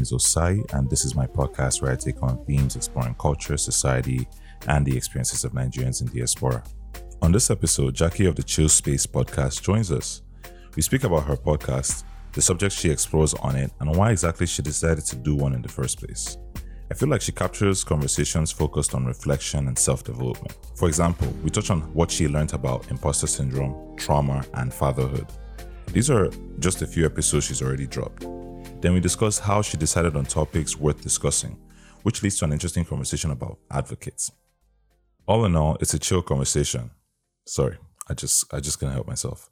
name is Osai, and this is my podcast where I take on themes exploring culture, society, and the experiences of Nigerians in diaspora. On this episode, Jackie of the Chill Space podcast joins us. We speak about her podcast, the subjects she explores on it, and why exactly she decided to do one in the first place. I feel like she captures conversations focused on reflection and self development. For example, we touch on what she learned about imposter syndrome, trauma, and fatherhood. These are just a few episodes she's already dropped. Then we discuss how she decided on topics worth discussing, which leads to an interesting conversation about advocates. All in all, it's a chill conversation. Sorry, I just I just can't help myself.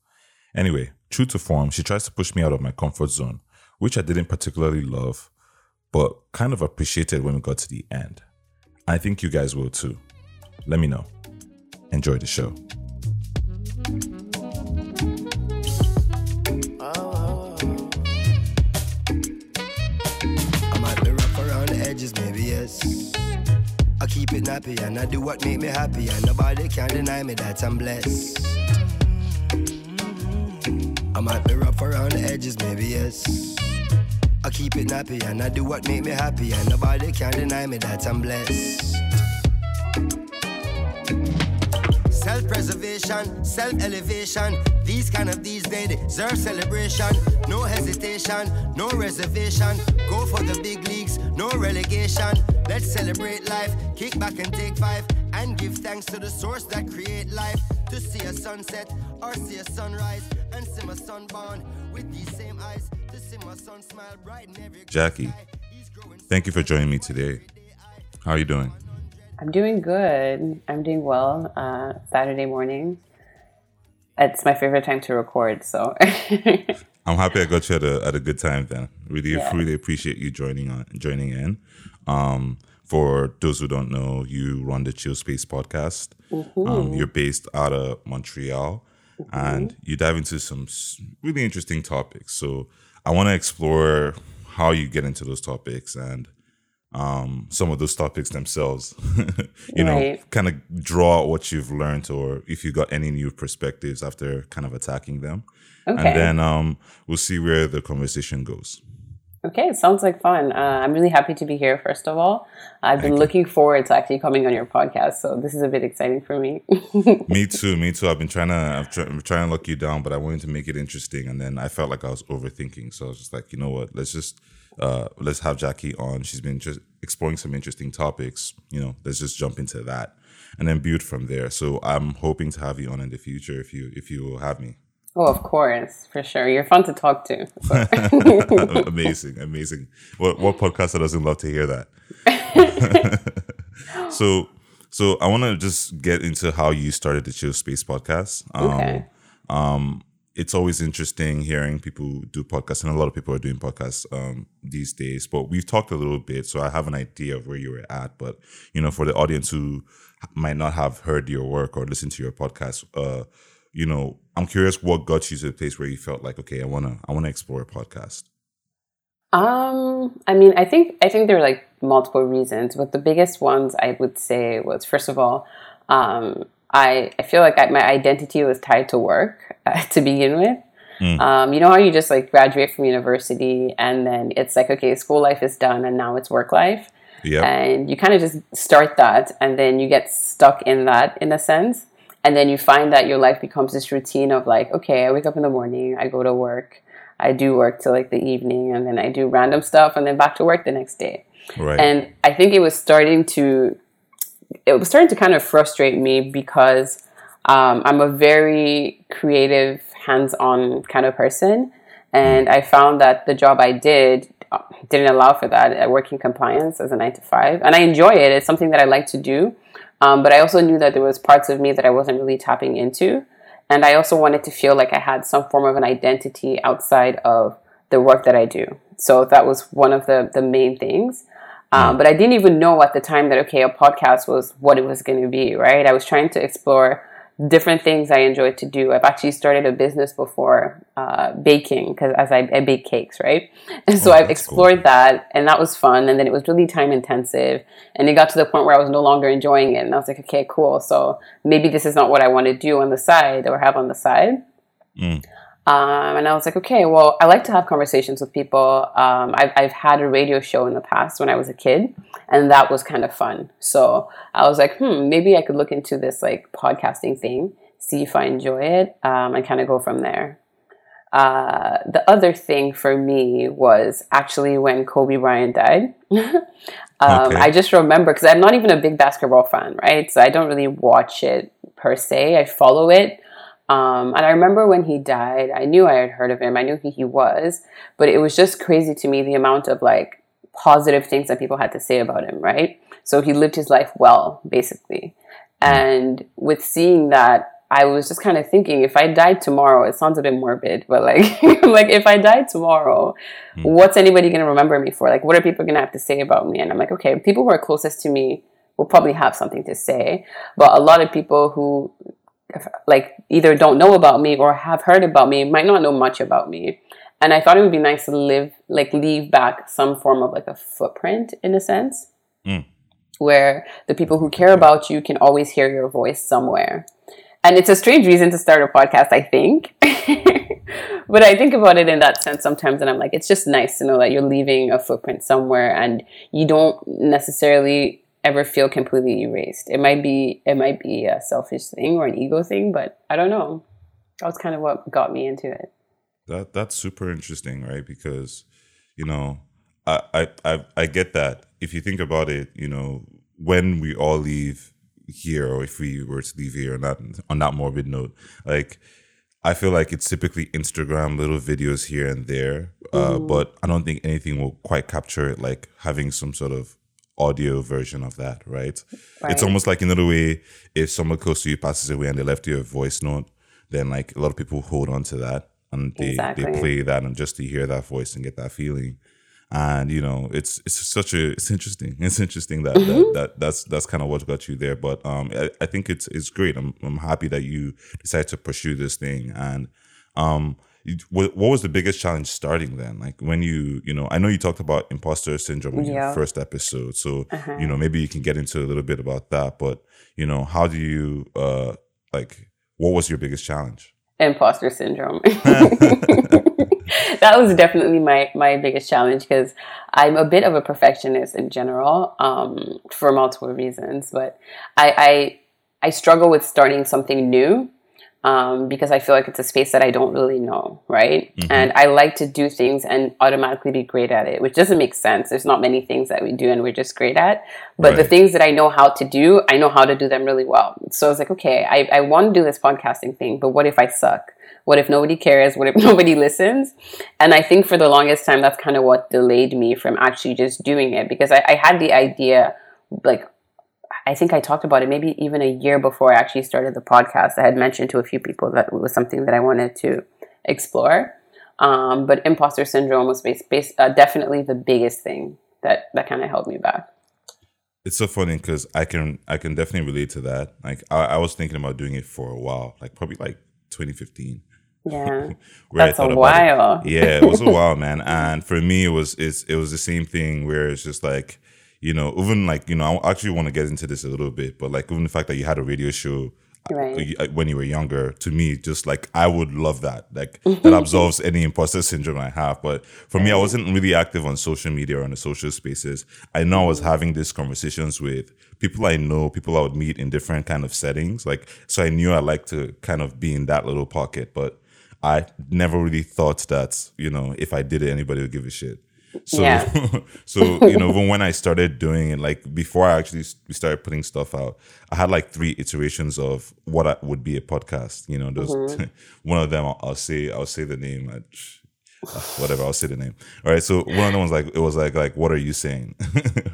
Anyway, true to form, she tries to push me out of my comfort zone, which I didn't particularly love, but kind of appreciated when we got to the end. I think you guys will too. Let me know. Enjoy the show. Yes. I keep it nappy and I do what make me happy, and nobody can deny me that I'm blessed. I might be rough around the edges, maybe yes. I keep it nappy and I do what make me happy, and nobody can deny me that I'm blessed. Self preservation, self elevation. These kind of these days deserve celebration. No hesitation, no reservation. Go for the big leagues, no relegation. Let's celebrate life, kick back and take five, and give thanks to the source that create life. To see a sunset or see a sunrise, and see my son born with these same eyes. To see my son smile bright in every Jackie, thank you for joining me today. How are you doing? I'm doing good. I'm doing well. Uh, Saturday morning. It's my favorite time to record, so. I'm happy I got you at a, at a good time then. Really, yeah. really appreciate you joining on joining in. Um, for those who don't know, you run the Chill Space podcast. Mm-hmm. Um, you're based out of Montreal, mm-hmm. and you dive into some really interesting topics. So I want to explore how you get into those topics and um, some of those topics themselves. you right. know, kind of draw what you've learned or if you got any new perspectives after kind of attacking them. Okay. And then um, we'll see where the conversation goes. Okay, sounds like fun. Uh, I'm really happy to be here, first of all. I've been looking forward to actually coming on your podcast, so this is a bit exciting for me. me too, me too. I've been trying to, I'm, try, I'm trying to lock you down, but I wanted to make it interesting, and then I felt like I was overthinking, so I was just like, you know what, let's just uh, let's have Jackie on. She's been just exploring some interesting topics. You know, let's just jump into that and then build from there. So I'm hoping to have you on in the future if you if you will have me. Oh, of course, for sure. You're fun to talk to. So. amazing, amazing. What what podcaster doesn't love to hear that? so so I want to just get into how you started the Chill Space podcast. Um, okay. Um, it's always interesting hearing people do podcasts, and a lot of people are doing podcasts um, these days. But we've talked a little bit, so I have an idea of where you were at. But you know, for the audience who might not have heard your work or listened to your podcast, uh, you know, I'm curious what got you to the place where you felt like, okay, I wanna, I wanna explore a podcast. Um, I mean, I think I think there are like multiple reasons, but the biggest ones I would say was first of all, um, I, I feel like I, my identity was tied to work uh, to begin with. Mm. Um, you know how you just like graduate from university and then it's like, okay, school life is done and now it's work life. Yep. And you kind of just start that and then you get stuck in that in a sense. And then you find that your life becomes this routine of like, okay, I wake up in the morning, I go to work, I do work till like the evening, and then I do random stuff and then back to work the next day. Right. And I think it was starting to it was starting to kind of frustrate me because um, I'm a very creative, hands-on kind of person, and I found that the job I did uh, didn't allow for that. I work in compliance as a nine to five, and I enjoy it. It's something that I like to do, um, but I also knew that there was parts of me that I wasn't really tapping into, and I also wanted to feel like I had some form of an identity outside of the work that I do. So that was one of the the main things. Um, but I didn't even know at the time that, okay, a podcast was what it was going to be, right? I was trying to explore different things I enjoyed to do. I've actually started a business before uh, baking because as I, I, bake cakes, right? And so oh, I've explored cool. that and that was fun. And then it was really time intensive. And it got to the point where I was no longer enjoying it. And I was like, okay, cool. So maybe this is not what I want to do on the side or have on the side. Mm. Um, and I was like, okay, well, I like to have conversations with people. Um, I've, I've had a radio show in the past when I was a kid, and that was kind of fun. So I was like, hmm, maybe I could look into this like podcasting thing, see if I enjoy it, um, and kind of go from there. Uh, the other thing for me was actually when Kobe Bryant died. um, Okay. I just remember because I'm not even a big basketball fan, right? So I don't really watch it per se. I follow it. Um, and I remember when he died, I knew I had heard of him. I knew who he was, but it was just crazy to me the amount of like positive things that people had to say about him, right? So he lived his life well, basically. And with seeing that, I was just kind of thinking, if I died tomorrow, it sounds a bit morbid, but like, like if I died tomorrow, what's anybody going to remember me for? Like, what are people going to have to say about me? And I'm like, okay, people who are closest to me will probably have something to say, but a lot of people who like either don't know about me or have heard about me might not know much about me. And I thought it would be nice to live, like, leave back some form of like a footprint in a sense, Mm. where the people who care about you can always hear your voice somewhere. And it's a strange reason to start a podcast, I think. but I think about it in that sense sometimes, and I'm like, it's just nice to know that you're leaving a footprint somewhere and you don't necessarily ever feel completely erased. It might be it might be a selfish thing or an ego thing, but I don't know. That was kind of what got me into it. That that's super interesting, right? Because you know, I I I, I get that. If you think about it, you know, when we all leave here, or if we were to leave here, on that on that morbid note, like I feel like it's typically Instagram little videos here and there, uh, but I don't think anything will quite capture it like having some sort of audio version of that, right? It's almost like another way if someone close to you passes away and they left you a voice note, then like a lot of people hold on to that and they, Exactly. they play that and just to hear that voice and get that feeling. And you know, it's it's such a it's interesting. It's interesting that that, that that's that's kind of what got you there. But um, I, I think it's it's great. I'm I'm happy that you decided to pursue this thing. And um, what what was the biggest challenge starting then? Like when you you know, I know you talked about imposter syndrome in your first episode. So Uh-huh. you know, maybe you can get into a little bit about that. But you know, how do you uh like what was your biggest challenge? imposter syndrome. that was definitely my my biggest challenge because I'm a bit of a perfectionist in general um, for multiple reasons. But I, I I struggle with starting something new um, because I feel like it's a space that I don't really know, right? And I like to do things and automatically be great at it, which doesn't make sense. There's not many things that we do and we're just great at. But the things that I know how to do, I know how to do them really well. So I was like, okay, I, I want to do this podcasting thing, but what if I suck? What if nobody cares? What if nobody listens? And I think for the longest time, that's kind of what delayed me from actually just doing it because I, I had the idea, like, I think I talked about it maybe even a year before I actually started the podcast. I had mentioned to a few people that it was something that I wanted to explore. Um, but imposter syndrome was uh, definitely the biggest thing that, that kind of held me back. It's so funny because I can I can definitely relate to that. Like I, I was thinking about doing it for a while, like probably like 2015. Yeah. That's a about it. while. Yeah, it was a while, man. And for me, it was it's it was the same thing where it's just like, you know, even like you know, I actually want to get into this a little bit, but like even the fact that you had a radio show. Right. uh, When you were younger, to me, just like I would love that. Like that absolves any imposter syndrome I have. But for me, I wasn't really active on social media or on the social spaces. I know I was having these conversations with people I know, people I would meet in different kind of settings. Like so, I knew I like to kind of be in that little pocket, but I never really thought that, you know, if I did it, anybody would give a shit. So, Yeah. so you know, even when I started doing it, like before I actually we started putting stuff out, I had like three iterations of what I, would be a podcast. You know, those one of them I'll, I'll say I'll say the name. I, uh, whatever I'll say the name. All right. So one of them was like it was like like what are you saying?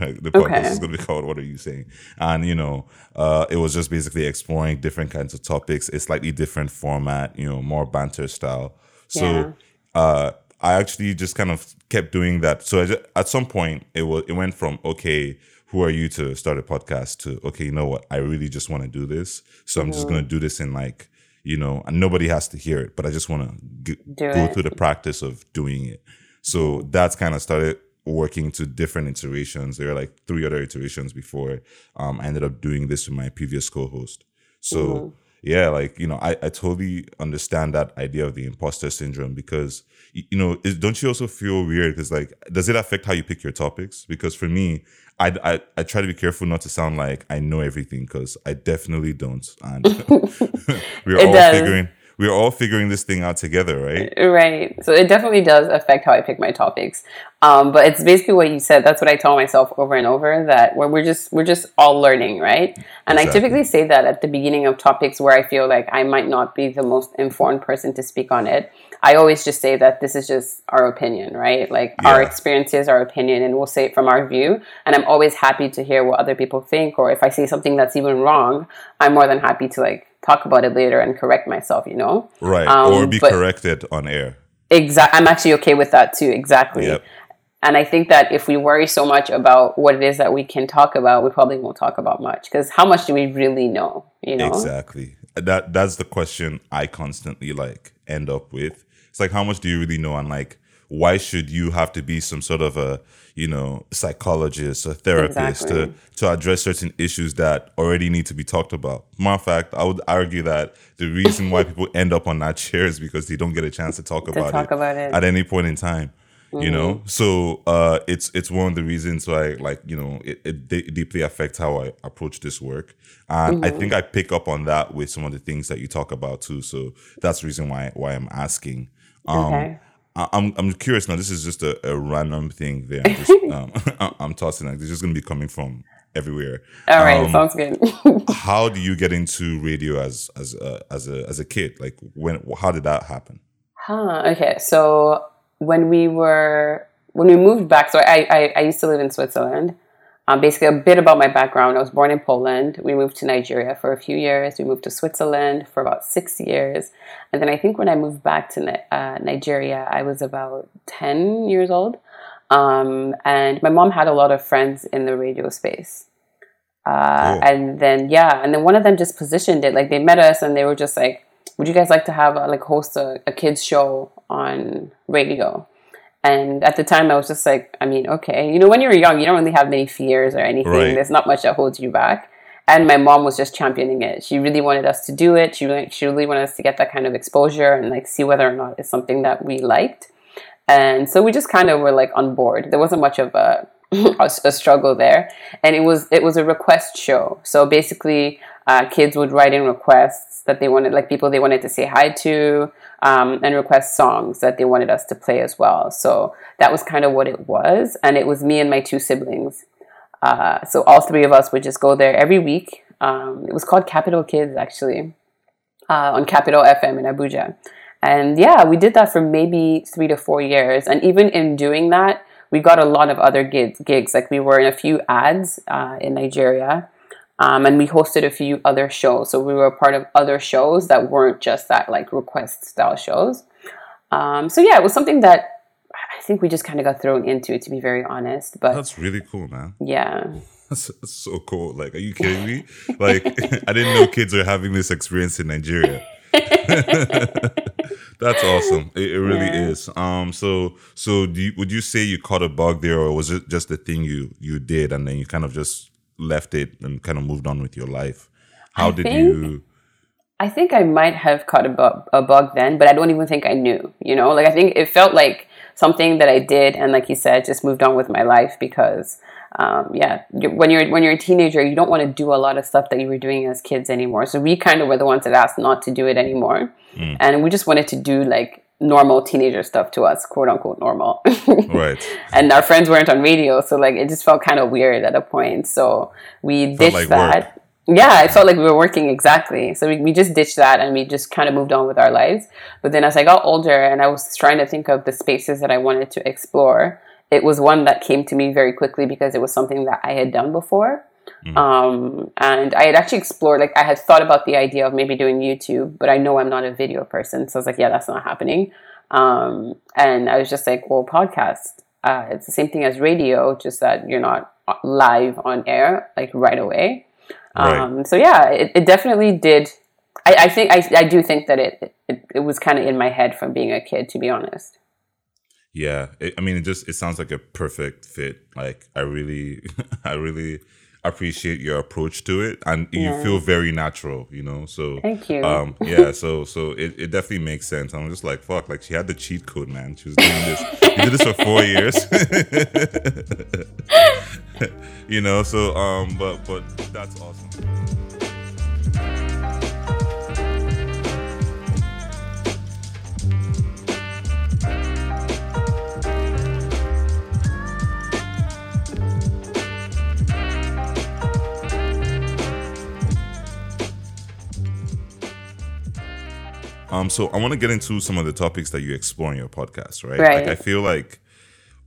Like, the podcast Okay. is gonna be called What Are You Saying? And you know, uh, it was just basically exploring different kinds of topics, a slightly different format, you know, more banter style. So Yeah. uh, I actually just kind of kept doing that. So I ju- at some point, it was it went from okay, who are you to start a podcast to okay, you know what, I really just want to do this. So I'm just gonna do this in like you know, and nobody has to hear it, but I just want to go it. through the practice of doing it. So that's kind of started working to different iterations. There were like three other iterations before um, I ended up doing this with my previous co-host. So yeah, like you know, I, I totally understand that idea of the imposter syndrome because you know, is, don't you also feel weird because like, does it affect how you pick your topics? Because for me, I, I I try to be careful not to sound like I know everything because I definitely don't, and we're all does. figuring we're all figuring this thing out together, right? Right. So it definitely does affect how I pick my topics. Um, but it's basically what you said. That's what I tell myself over and over that we're, we're just we're just all learning, right? And I typically say that at the beginning of topics where I feel like I might not be the most informed person to speak on it. I always just say that this is just our opinion, right? Like our Yeah. experiences, our opinion, and we'll say it from our view. And I'm always happy to hear what other people think, or if I say something that's even wrong, I'm more than happy to like talk about it later and correct myself, you know? Right. Um, or be corrected on air. Exactly. I'm actually okay with that too. Exactly. Yep. And I think that if we worry so much about what it is that we can talk about, we probably won't talk about much because how much do we really know? You know. Exactly. That that's the question I constantly like end up with. It's like how much do you really know and like why should you have to be some sort of a, you know, psychologist or therapist Exactly. to to address certain issues that already need to be talked about. Matter of fact, I would argue that the reason why people end up on that chair is because they don't get a chance to talk about talk it about it. at any point in time. You know, so uh, it's it's one of the reasons why, like, you know, it, it de- deeply affects how I approach this work, and I think I pick up on that with some of the things that you talk about too. So that's the reason why why I'm asking. Um, okay. I- I'm I'm curious now. This is just a, a random thing there. I'm, just, um, I'm tossing like this is just gonna be coming from everywhere. All right. um, sounds good. How do you get into radio as as a, as a as a kid? Like when? How did that happen? huh. Okay. So when we were when we moved back, so I I, I used to live in Switzerland. Um, basically, a bit about my background. I was born in Poland. We moved to Nigeria for a few years. We moved to Switzerland for about six years. And then I think when I moved back to uh, Nigeria, I was about 10 years old. Um, and my mom had a lot of friends in the radio space. Uh, Cool. And then, yeah, and then one of them just positioned it. Like they met us and they were just like, would you guys like to have a, like host a, a kids show on radio? And at the time, I was just like, I mean, okay, you know, when you're young, you don't really have many fears or anything. Right. There's not much that holds you back. And my mom was just championing it. She really wanted us to do it. She really, she really wanted us to get that kind of exposure and like see whether or not it's something that we liked. And so we just kind of were like on board. There wasn't much of a, a, a struggle there, and it was it was a request show. So basically, uh, kids would write in requests that they wanted, like people they wanted to say hi to, um, and request songs that they wanted us to play as well. So that was kind of what it was, and it was me and my two siblings. Uh, so all three of us would just go there every week. Um, it was called Capital Kids actually uh, on Capital FM in Abuja. And yeah, we did that for maybe three to four years. And even in doing that, we got a lot of other gigs. Like we were in a few ads uh, in Nigeria. Um, and we hosted a few other shows. So we were a part of other shows that weren't just that like request style shows. Um, so yeah, it was something that I think we just kind of got thrown into, to be very honest. But That's really cool, man. yeah, That's, that's so cool. Like, are you kidding me? Like, I didn't know kids are having this experience in Nigeria. That's awesome. It, it really Yeah. is. Um. So, so do you, would you say you caught a bug there, or was it just the thing you you did, and then you kind of just left it and kind of moved on with your life? How I did think- you? I think I might have caught a, bu- a bug then, but I don't even think I knew. You know, like I think it felt like something that I did, and like you said, just moved on with my life because, um, yeah, when you're when you're a teenager, you don't want to do a lot of stuff that you were doing as kids anymore. So we kind of were the ones that asked not to do it anymore, and we just wanted to do like normal teenager stuff to us, quote unquote normal. Right. and our friends weren't on radio, so like it just felt kind of weird at a point. So we ditched like that. Yeah, it felt like we were working exactly. So we, we just ditched that and we just kind of moved on with our lives. But then as I got older and I was trying to think of the spaces that I wanted to explore, it was one that came to me very quickly because it was something that I had done before. Um, and I had actually explored, like, I had thought about the idea of maybe doing YouTube, but I know I'm not a video person. So I was like, yeah, that's not happening. Um, and I was just like, well, podcast. Uh, it's the same thing as radio, just that you're not live on air, like, right away. Right. Um, so yeah, it, it definitely did. I, I think I, I do think that it it, it was kind of in my head from being a kid, to be honest. Yeah, it, I mean, it just it sounds like a perfect fit. Like I really, I really, appreciate your approach to it and you feel very natural you know? So Thank you. um yeah so so it, it definitely makes sense. I'm just like fuck like she had the cheat code man. She was doing this. You did this for four years. You know so um but but that's awesome Um, so I want to get into some of the topics that you explore in your podcast, right? Right. Like I feel like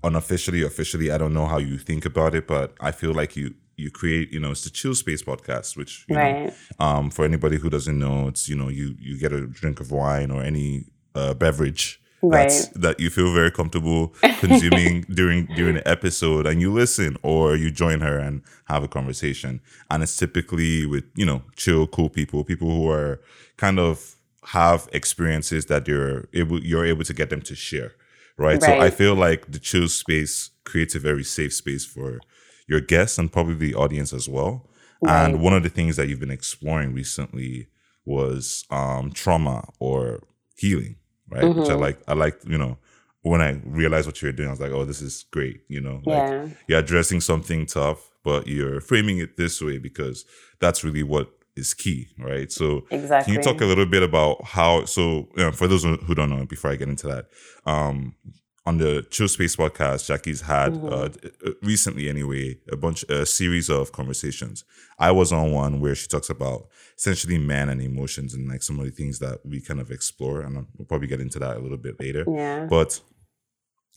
unofficially, officially, I don't know how you think about it, but I feel like you you create, you know, it's the Chill Space podcast, which you know, Right. um, for anybody who doesn't know, it's you know, you you get a drink of wine or any uh, beverage that's, that you feel very comfortable consuming during during the episode, and you listen or you join her and have a conversation. And it's typically with you know chill, cool people, people who are kind of have experiences that you're able you're able to get them to share, right? So I feel like the chill space creates a very safe space for your guests and probably the audience as well. And one of the things that you've been exploring recently was um, trauma or healing, right? Which I Mm-hmm. like. I like, you know, when I realized what you were doing, I was like, oh, this is great. You know, like Yeah. you're addressing something tough, but you're framing it this way because that's really what is key, right? So Exactly. can you talk a little bit about how? So you know, for those who don't know, before I get into that, um, on the Chill Space podcast, Jackie's had Mm-hmm. uh, uh, recently, anyway, a bunch, a series of conversations. I was on one where she talks about essentially man and emotions and like some of the things that we kind of explore, and we'll probably get into that a little bit later. Yeah. But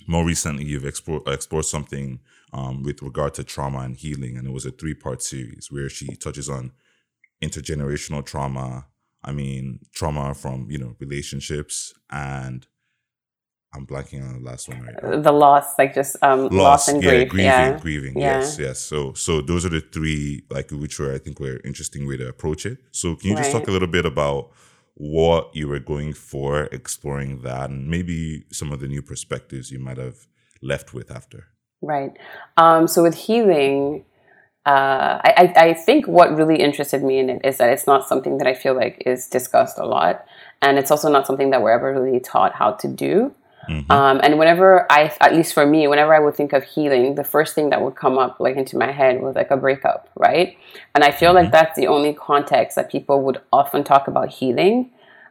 more recently, you've explored explored something um, with regard to trauma and healing, and it was a three part series where she touches on intergenerational trauma. I mean, trauma from you know relationships, and I'm blanking on the last one right now. the loss, like just um, loss, and yeah, grief. grieving, yeah. grieving. Yeah. Yes, yes. So, so those are the three, like, which were I think were interesting way to approach it. So, can you just talk a little bit about what you were going for, exploring that, and maybe some of the new perspectives you might have left with after? Right. Um, so with healing, uh, I, I think what really interested me in it is that it's not something that I feel like is discussed a lot, and it's also not something that we're ever really taught how to do. Um, and whenever I, at least for me, whenever I would think of healing, the first thing that would come up like into my head was like a breakup, right? And I feel like that's the only context that people would often talk about healing.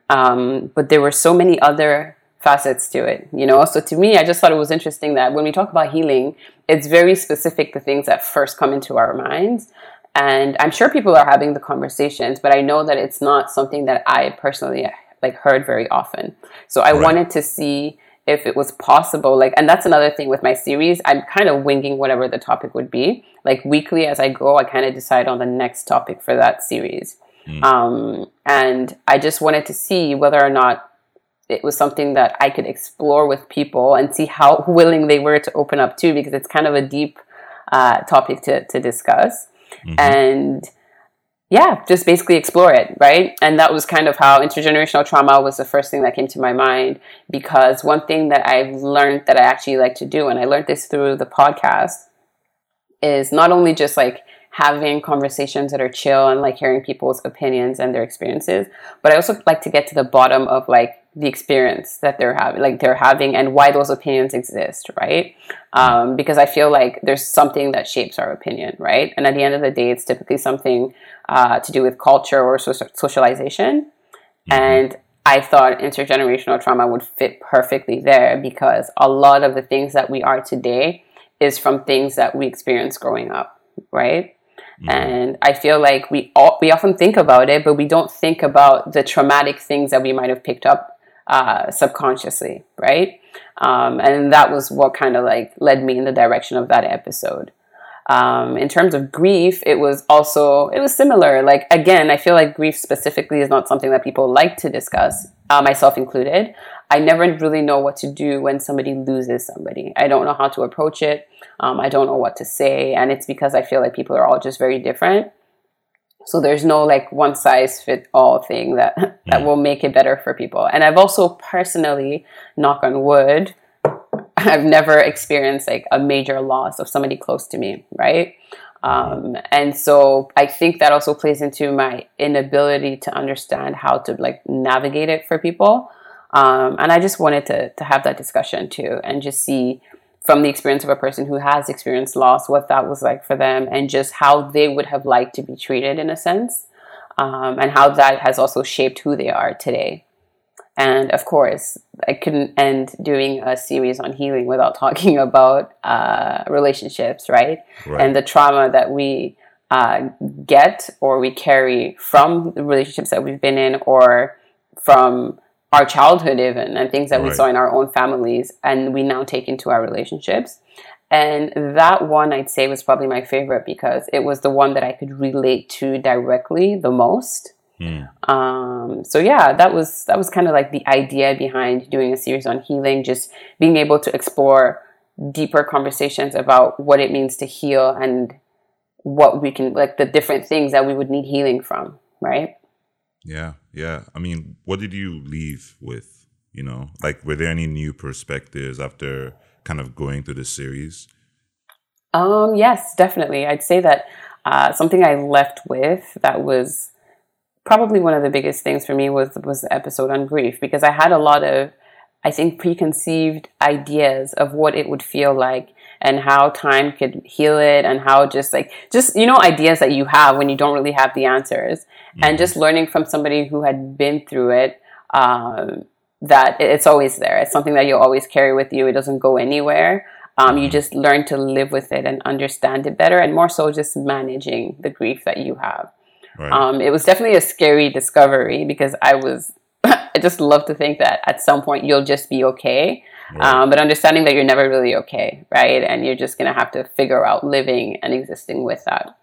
Um, but there were so many other facets to it, you know. So to me, I just thought it was interesting that when we talk about healing, it's very specific the things that first come into our minds. And I'm sure people are having the conversations, but I know that it's not something that I personally like heard very often. So I Right. wanted to see if it was possible like and that's another thing with my series i'm kind of winging whatever the topic would be like weekly as i go i kind of decide on the next topic for that series um, and i just wanted to see whether or not it was something that i could explore with people and see how willing they were to open up to because it's kind of a deep uh, topic to, to discuss and yeah, just basically explore it, right? And that was kind of how intergenerational trauma was the first thing that came to my mind because one thing that I've learned that I actually like to do, and I learned this through the podcast, is not only just like having conversations that are chill and like hearing people's opinions and their experiences, but I also like to get to the bottom of like the experience that they're having, like they're having, and why those opinions exist, right? Um, because I feel like there's something that shapes our opinion, right? And at the end of the day, it's typically something uh, to do with culture or so- socialization. And I thought intergenerational trauma would fit perfectly there because a lot of the things that we are today is from things that we experienced growing up, right? And I feel like we all, we often think about it, but we don't think about the traumatic things that we might have picked up uh, subconsciously, right? Um, and that was what kind of like led me in the direction of that episode. Um, in terms of grief, it was also it was similar. Like again, I feel like grief specifically is not something that people like to discuss, uh, myself included. I never really know what to do when somebody loses somebody. I don't know how to approach it. Um, I don't know what to say, and it's because I feel like people are all just very different. So there's no like one size fit all thing that that will make it better for people. And I've also personally, knock on wood, I've never experienced like a major loss of somebody close to me, right? Um, and so I think that also plays into my inability to understand how to like navigate it for people. Um, and I just wanted to, to have that discussion too and just see from the experience of a person who has experienced loss what that was like for them and just how they would have liked to be treated in a sense um, and how that has also shaped who they are today. And of course, I couldn't end doing a series on healing without talking about uh, relationships, right? right? And the trauma that we uh, get or we carry from the relationships that we've been in or from our childhood even and things that right. we saw in our own families and we now take into our relationships and that one i'd say was probably my favorite because it was the one that i could relate to directly the most mm. um, so yeah that was that was kind of like the idea behind doing a series on healing just being able to explore deeper conversations about what it means to heal and what we can like the different things that we would need healing from right yeah, yeah. I mean, what did you leave with? You know, like were there any new perspectives after kind of going through the series? Um, yes, definitely. I'd say that uh, something I left with that was probably one of the biggest things for me was was the episode on grief because I had a lot of I think preconceived ideas of what it would feel like and how time could heal it and how just like just you know ideas that you have when you don't really have the answers mm-hmm. and just learning from somebody who had been through it um, that it's always there it's something that you always carry with you it doesn't go anywhere um, you mm-hmm. just learn to live with it and understand it better and more so just managing the grief that you have right. um, it was definitely a scary discovery because i was i just love to think that at some point you'll just be okay Right. Um, but understanding that you're never really okay, right? And you're just going to have to figure out living and existing with that.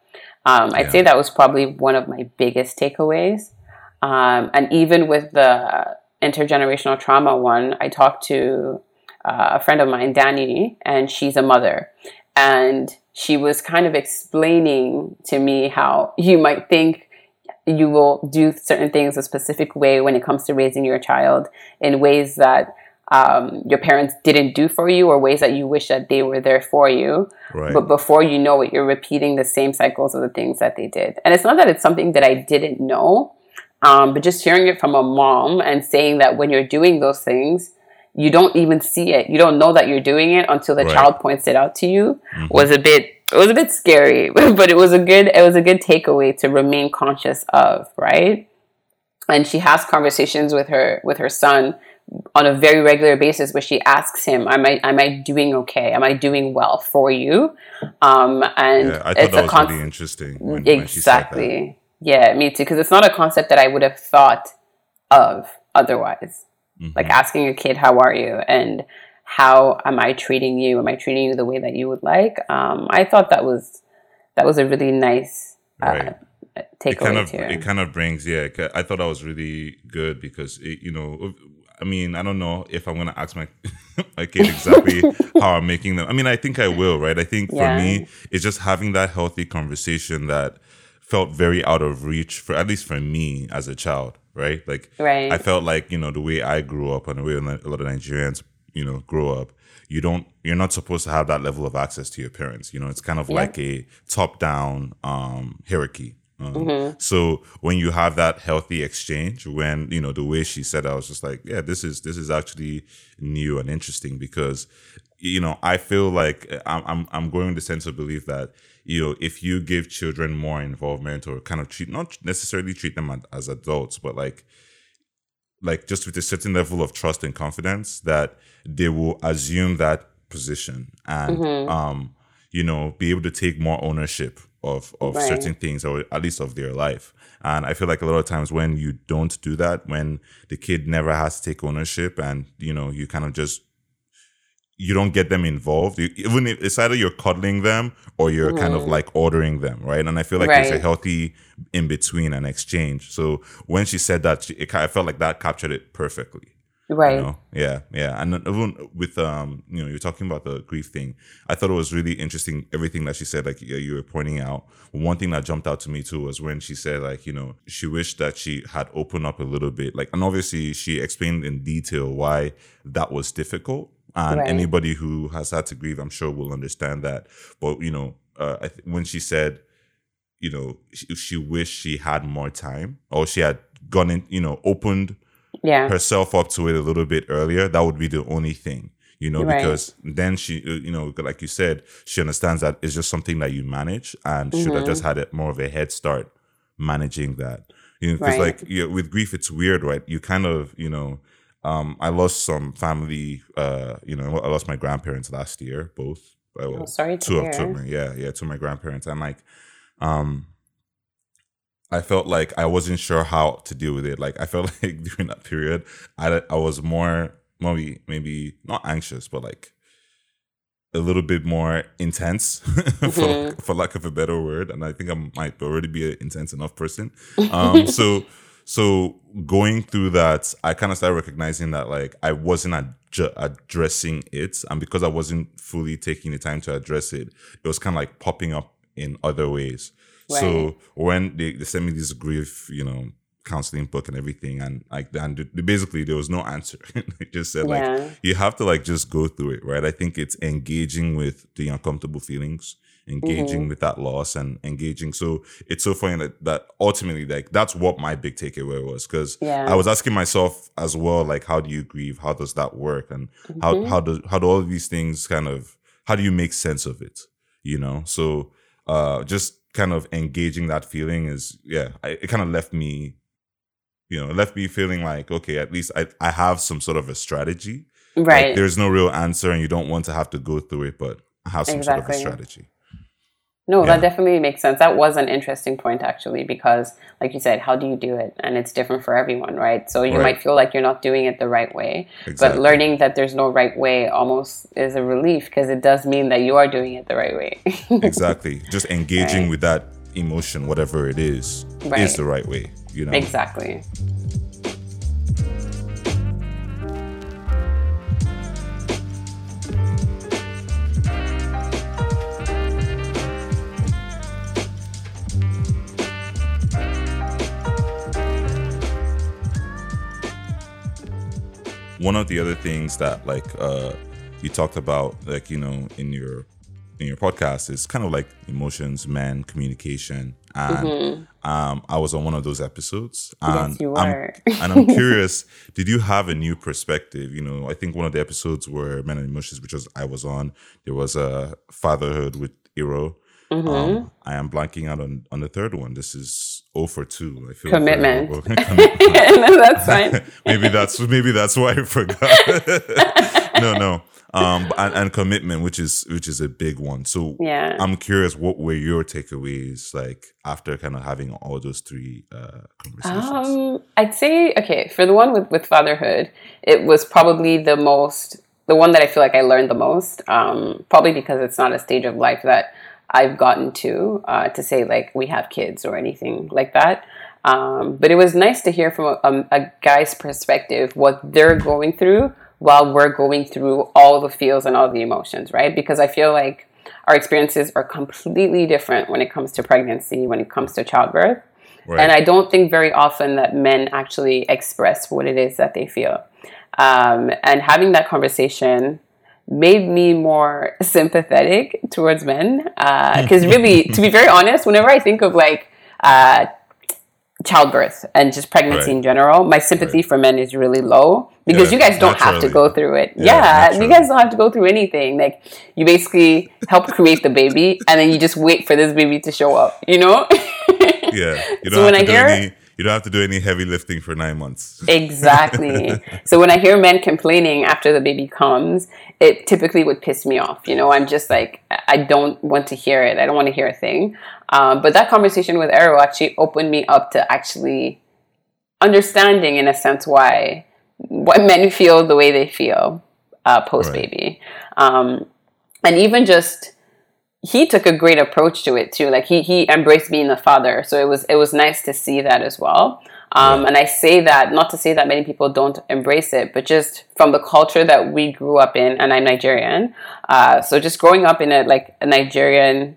Um, I'd yeah. say that was probably one of my biggest takeaways. Um, and even with the intergenerational trauma one, I talked to uh, a friend of mine, Danny, and she's a mother. And she was kind of explaining to me how you might think you will do certain things a specific way when it comes to raising your child in ways that um, your parents didn't do for you or ways that you wish that they were there for you. Right. But before you know it, you're repeating the same cycles of the things that they did. And it's not that it's something that I didn't know, um, but just hearing it from a mom and saying that when you're doing those things, you don't even see it. You don't know that you're doing it until the right. child points it out to you. Mm-hmm. Was a bit it was a bit scary, but it was a good it was a good takeaway to remain conscious of, right? And she has conversations with her with her son on a very regular basis where she asks him, "Am I am I doing okay? Am I doing well for you?" Um, and yeah, I thought that was con- really interesting. When, exactly. When yeah, me too. Because it's not a concept that I would have thought of otherwise. Mm-hmm. Like asking a kid, "How are you?" and how am I treating you? Am I treating you the way that you would like? Um, I thought that was that was a really nice uh, right. it kind of, too. It kind of brings, yeah. I thought that was really good because it, you know I mean, I don't know if I'm gonna ask my my kid exactly how I'm making them. I mean, I think I will, right? I think yeah. for me, it's just having that healthy conversation that felt very out of reach for at least for me as a child, right? Like, right. I felt like you know the way I grew up and the way a lot of Nigerians, you know, grow up. You don't, you're not supposed to have that level of access to your parents. You know, it's kind of yeah. like a top down um, hierarchy, um, mm-hmm. So when you have that healthy exchange, when you know the way she said, I was just like, yeah, this is this is actually new and interesting because you know I feel like I'm I'm, I'm going the sense of belief that you know if you give children more involvement or kind of treat not necessarily treat them as adults, but like like just with a certain level of trust and confidence that they will assume that position and mm-hmm. um you know be able to take more ownership of of right. certain things or at least of their life and i feel like a lot of times when you don't do that when the kid never has to take ownership and you know you kind of just you don't get them involved you, even if it's either you're cuddling them or you're mm. kind of mm-hmm. like ordering them right and i feel like right. there's a healthy in between and exchange so when she said that she, it, i felt like that captured it perfectly right. you know? yeah yeah. And even with um you know you're talking about the grief thing i thought it was really interesting everything that she said like you were pointing out. One thing that jumped out to me too was when she said like you know she wished that she had opened up a little bit like and obviously she explained in detail why that was difficult. And right. anybody who has had to grieve i'm sure will understand that. But you know uh, I th- when she said, you know, she, she wished she had more time or she had gone in, you know, opened Yeah. herself up to it a little bit earlier, that would be the only thing, you know, Right. because then she, uh, you know, like you said, she understands that it's just something that you manage and should have Mm-hmm. just had it more of a head start managing that. You know, because Right. like yeah, with grief, it's weird, right? You kind of, you know, um, I lost some family, uh, you know, I lost my grandparents last year, both. Uh, Oh, sorry to two of hear. two of my, yeah, yeah, two of my grandparents. And like, um, I felt like I wasn't sure how to deal with it. Like I felt like during that period, I I was more maybe maybe not anxious, but like a little bit more intense, for Mm-hmm. for lack of a better word. And I think I might already be an intense enough person. Um, so so going through that, I kind of started recognizing that like I wasn't adju- addressing it, and because I wasn't fully taking the time to address it, it was kind of like popping up in other ways. Right. So when they, they sent me this grief, you know, counseling book and everything, and like and basically there was no answer. they just said Yeah. like you have to like just go through it, right? I think it's engaging with the uncomfortable feelings, engaging Mm-hmm. with that loss, and engaging. So it's so funny that that ultimately like that's what my big takeaway was because Yeah. I was asking myself as well, like how do you grieve? How does that work? And how Mm-hmm. how do how do all of these things kind of how do you make sense of it? You know, so uh just kind of engaging that feeling is yeah, I, it kind of left me you know, left me feeling like, okay, at least I, I have some sort of a strategy. Like, Right. there's no real answer and you don't want to have to go through it, but I have some sort of a strategy. No, Yeah. that definitely makes sense. That was an interesting point actually, because like you said, how do you do it? And it's different for everyone, right? So you Right. might feel like you're not doing it the right way. Exactly. But learning that there's no right way almost is a relief because it does mean that you are doing it the right way. exactly. Just engaging Right. with that emotion, whatever it is, Right. is the right way. You know? exactly. One of the other things that like uh you talked about like you know in your in your podcast is kind of like emotions men, communication and um i was on one of those episodes and Mm-hmm. you I'm, and i'm curious did you have a new perspective you know i think one of the episodes were men and emotions which was i was on there was a fatherhood with Iro. Mm-hmm. Um, I am blanking out on, on the third one. This is 0 for 2. I feel. Commitment. no, that's fine. maybe that's maybe that's why I forgot. no, no. Um, and, and commitment, which is which is a big one. So Yeah. I'm curious, what were your takeaways like after kind of having all those three uh, conversations? Um, I'd say okay for the one with with fatherhood, it was probably the most the one that I feel like I learned the most. Um, probably because it's not a stage of life that I've gotten to uh, to say like we have kids or anything like that. Um, but it was nice to hear from a, um, a guy's perspective what they're going through while we're going through all the feels and all the emotions, right? Because I feel like our experiences are completely different when it comes to pregnancy, when it comes to childbirth. Right. And I don't think very often that men actually express what it is that they feel. Um, and having that conversation made me more sympathetic towards men. Because really, to be very honest, whenever I think of like uh, childbirth and just pregnancy Right. in general, my sympathy for men is really low because Yeah, you guys don't have to go through it. Yeah, Yeah, you guys don't have to go through anything. Like you basically help create the baby and then you just wait for this baby to show up, you know? yeah, you don't So when to I do hear- any. You don't have to do any heavy lifting for nine months. Exactly. so when I hear men complaining after the baby comes, it typically would piss me off. You know, I'm just like, I don't want to hear it. I don't want to hear a thing. Um, but that conversation with Arrow actually opened me up to actually understanding, in a sense, why why men feel the way they feel uh, post baby, um, and even just he took a great approach to it too. Like he he embraced being a father, so it was it was nice to see that as well. Um, And I say that not to say that many people don't embrace it, but just from the culture that we grew up in, and I'm Nigerian, uh, so just growing up in a like a Nigerian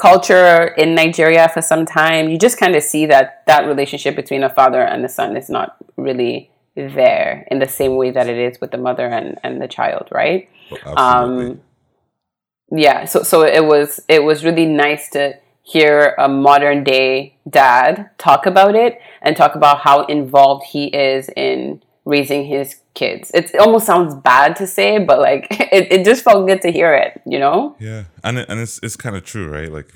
culture in Nigeria for some time, you just kind of see that that relationship between a father and the son is not really there in the same way that it is with the mother and, and the child, right? Absolutely. Um, yeah, so so it was it was really nice to hear a modern day dad talk about it and talk about how involved he is in raising his kids. It almost sounds bad to say, but like it, it just felt good to hear it, you know? Yeah. And it, and it's it's kind of true, right? Like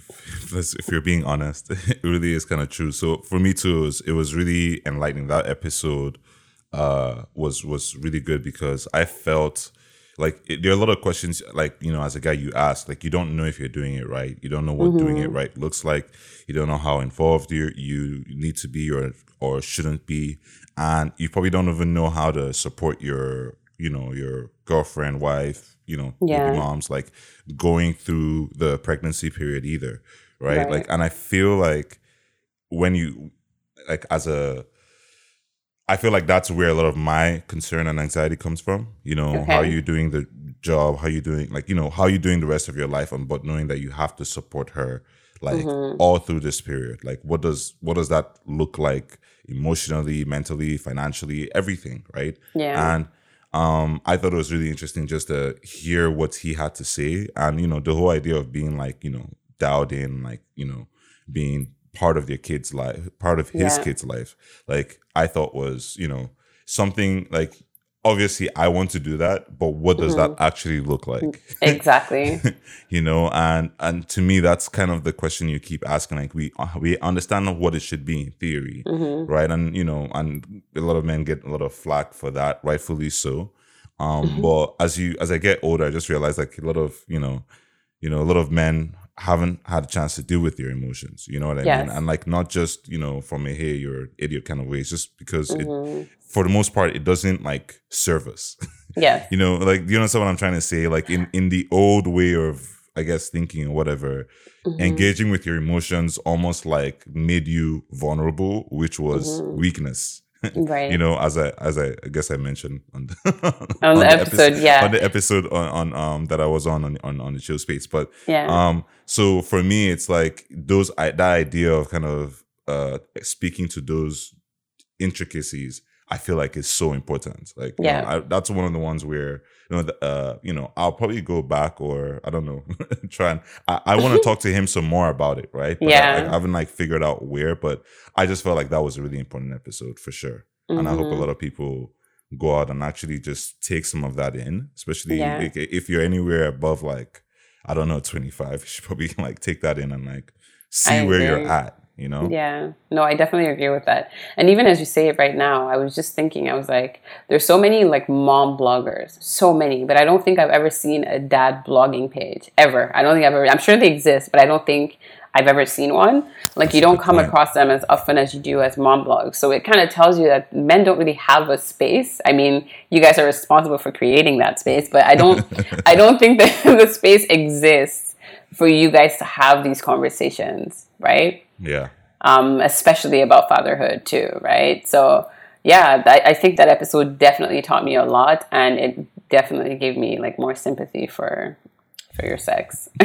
if, if you're being honest, it really is kind of true. So for me too, it was, it was really enlightening. That episode uh was was really good because I felt like it, there are a lot of questions like you know as a guy you ask like you don't know if you're doing it right you don't know what mm-hmm. doing it mm-hmm. right looks like you don't know how involved you you need to be or or shouldn't be and you probably don't even know how to support your you know your girlfriend wife you know yeah. moms like going through the pregnancy period either right? right like and i feel like when you like as a I feel like that's where a lot of my concern and anxiety comes from. You know, okay. how are you doing the job, how are you doing, like, you know, how are you doing the rest of your life, and but knowing that you have to support her, like, mm-hmm. all through this period. Like, what does what does that look like emotionally, mentally, financially, everything, right? Yeah. And um, I thought it was really interesting just to hear what he had to say, and you know, the whole idea of being like, you know, dialed in, like, you know, being part of your kid's life, part of his yeah. kid's life. Like I thought was, you know, something like obviously I want to do that, but what does mm-hmm. that actually look like? Mm, exactly. you know, and and to me that's kind of the question you keep asking. Like we uh, we understand what it should be in theory, mm-hmm. right? And you know, and a lot of men get a lot of flack for that, rightfully so. Um, mm-hmm. but as you as I get older, I just realize like a lot of you know, you know, a lot of men haven't had a chance to deal with your emotions. You know what I yes. mean? And like not just, you know, from a hey, you're idiot kind of way. It's just because mm-hmm. it for the most part it doesn't like serve us. Yeah. you know, like you know what I'm trying to say? Like in in the old way of I guess thinking or whatever, mm-hmm. engaging with your emotions almost like made you vulnerable, which was mm-hmm. weakness right. You know as i as i, I guess i mentioned on the, on, on the, episode, episode, yeah on the episode on, on um that i was on on on, on the chill space. But yeah. um so for me it's like those I, that idea of kind of uh speaking to those intricacies I feel like is so important. Like, yeah, know, I, that's one of the ones where you know, uh, you know, I'll probably go back or I don't know, try and I, I want to talk to him some more about it, right? But yeah, I, I, haven't like figured out where, but I just felt like that was a really important episode for sure, mm-hmm. and I hope a mm-hmm. lot of people go out and actually just take some of that in, especially yeah. if, if you're anywhere above like I don't know, 25, you should probably like take that in and like see where you're at you know? Yeah. No, I definitely agree with that. And even as you say it right now, I was just thinking, I was like, there's so many like mom bloggers, so many, but I don't think I've ever seen a dad blogging page ever. I don't think I've ever, I'm sure they exist, but I don't think I've ever seen one. Like you don't come across them as often as you do as mom blogs. So it kind of tells you that men don't really have a space. I mean, you guys are responsible for creating that space, but I don't, I don't think that the space exists for you guys to have these conversations, right? Yeah. Um, especially about fatherhood too, right? So yeah, I, I think that episode definitely taught me a lot, and it definitely gave me like more sympathy for for your sex.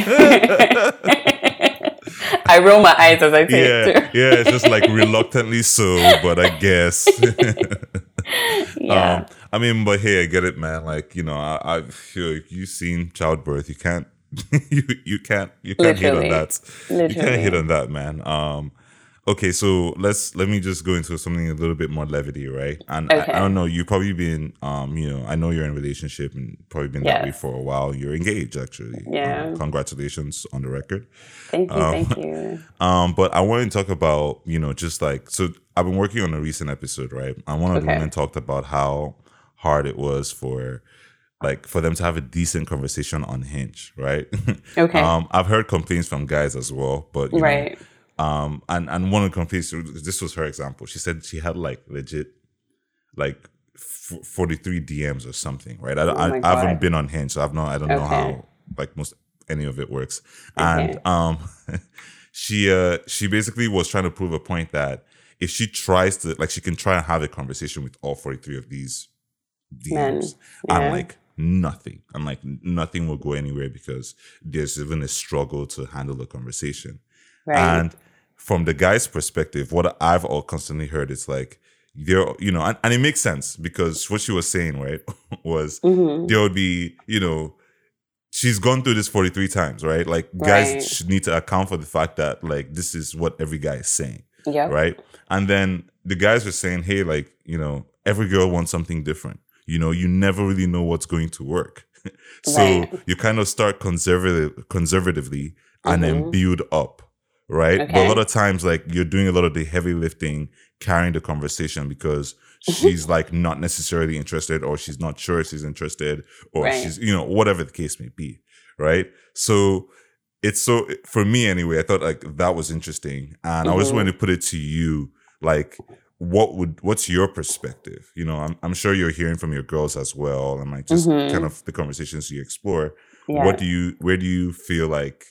I roll my eyes as I say yeah, it too. yeah, it's just like reluctantly so, but I guess. yeah. Um, I mean, but hey, I get it, man. Like you know, I, I feel like you've seen childbirth. You can't you you can't you can't Literally. hit on that. Literally. You can't hit on that, man. Um, okay, so let's let me just go into something a little bit more levity, right? And okay. I, I, don't know, you've probably been, um, you know, I know you're in a relationship and probably been yes. that way for a while. You're engaged, actually. Yeah. Um, congratulations on the record. Thank you, um, thank you. Um, but I want to talk about, you know, just like so. I've been working on a recent episode, right? And one of okay. the women talked about how hard it was for like for them to have a decent conversation on Hinge, right? Okay. um, I've heard complaints from guys as well, but right. Know, um, and and one of the complaints, this was her example. She said she had like legit, like f- forty three DMs or something, right? I, oh I, I, haven't been on Hinge, so I've no, I don't okay. know how like most any of it works. Okay. And um, she uh she basically was trying to prove a point that if she tries to like she can try and have a conversation with all forty three of these DMs, yeah. and like nothing. I'm like, nothing will go anywhere because there's even a struggle to handle the conversation. Right. And from the guy's perspective, what I've all constantly heard is like, there, you know, and, and it makes sense because what she was saying, right, was mm-hmm. there would be, you know, she's gone through this 43 times, right? Like Right. guys should need to account for the fact that like this is what every guy is saying, Yep. right? And then the guys were saying, hey, like, you know, every girl wants something different. You know, you never really know what's going to work. so Right. you kind of start conservative conservatively and then build up. Right. But a Mm-hmm. Lot of times like you're doing a lot of the heavy lifting, carrying the conversation because she's like not necessarily interested or she's not sure she's interested or Right. she's you know, whatever the case may be. Right. So it's so for me anyway, I thought like that was interesting. And I was going to put it to you, like, what would what's your perspective? You know, I'm I'm sure you're hearing from your girls as well, and like just Mhm. kind of the conversations you explore. Yeah. What do you where do you feel like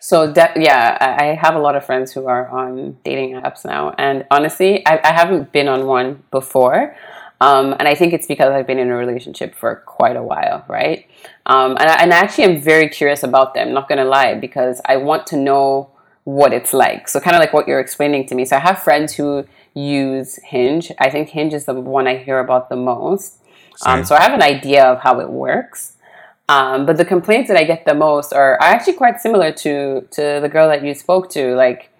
So de- yeah, I I have a lot of friends who are on dating apps now, and honestly, I, I haven't been on one before, um, and I think it's because I've been in a relationship for quite a while, right? Um, and, I, and I actually am very curious about them. Not gonna lie, because I want to know what it's like. So kind of like what you're explaining to me. So I have friends who use Hinge. I think Hinge is the one I hear about the most. Um, so I have an idea of how it works. Um, but the complaints that I get the most are, are actually quite similar to to the girl that you spoke to. Like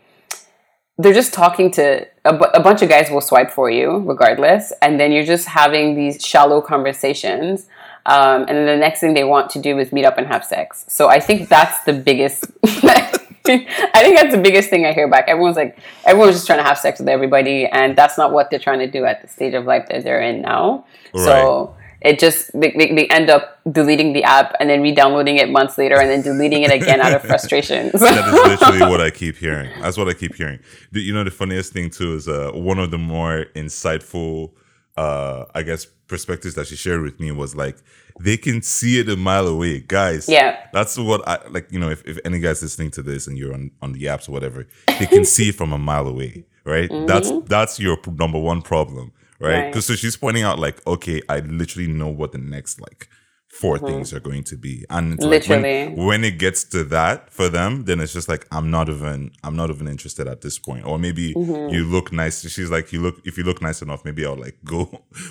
they're just talking to a, bunch of guys will swipe for you regardless, and then you're just having these shallow conversations. Um, and then the next thing they want to do is meet up and have sex. So I think that's the biggest. I think that's the biggest thing I hear back. Everyone's like, everyone's just trying to have sex with everybody, and that's not what they're trying to do at the stage of life that they're in now. So it just they, they, they end up deleting the app and then re-downloading it months later and then deleting it again out of frustration. that is literally what I keep hearing. That's what I keep hearing. You know, the funniest thing too is uh, one of the more insightful, uh, I guess, perspectives that she shared with me was like they can see it a mile away, guys. Yeah. that's what I like. You know, if, if any guys listening to this and you're on on the apps or whatever, they can see it from a mile away, right? Mm-hmm. That's that's your p- number one problem, right? Right. Because so she's pointing out like, okay, I literally know what the next like 4 things are going to be, and it's like when- when it gets to that for them, then it's just like I'm not even I'm not even interested at this point. Or maybe Mm-hmm. you look nice. She's like you look if you look nice enough, maybe I'll like go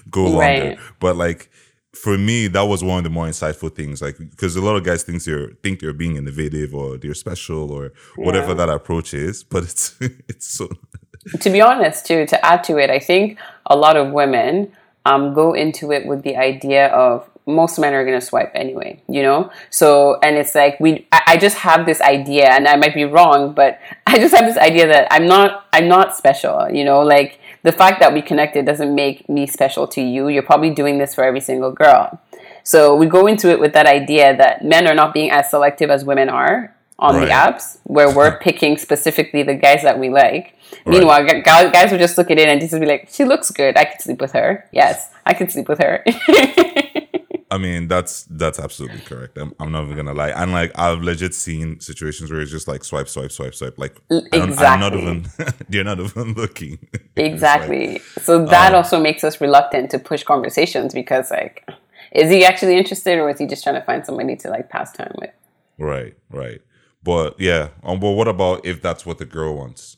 go longer. Right. But like for me, that was one of the more insightful things. Like because a lot of guys think they're think they're being innovative or they're special or whatever Yeah. that approach is. But it's it's so to be honest, too, to add to it, I think a lot of women um, go into it with the idea of most men are going to swipe anyway, you know? So, and it's like, we, I, I just have this idea, and I might be wrong, but I just have this idea that I'm not, I'm not special, you know? Like, the fact that we connected doesn't make me special to you. You're probably doing this for every single girl. So we go into it with that idea that men are not being as selective as women are on the apps, where we're picking specifically the guys that we like. Meanwhile, gu- guys, guys would just look at it and just be like, "She looks good. I could sleep with her. Yes, I could sleep with her." I mean, that's that's absolutely correct. I'm, I'm not even gonna lie. And like I've legit seen situations where it's just like swipe, swipe, swipe, swipe. Like exactly. I am not even they're not even looking. It's like- exactly. So that Um, also makes us reluctant to push conversations because, like, is he actually interested, or is he just trying to find somebody to like pass time with? Right, right. But yeah, um, but what about if that's what the girl wants?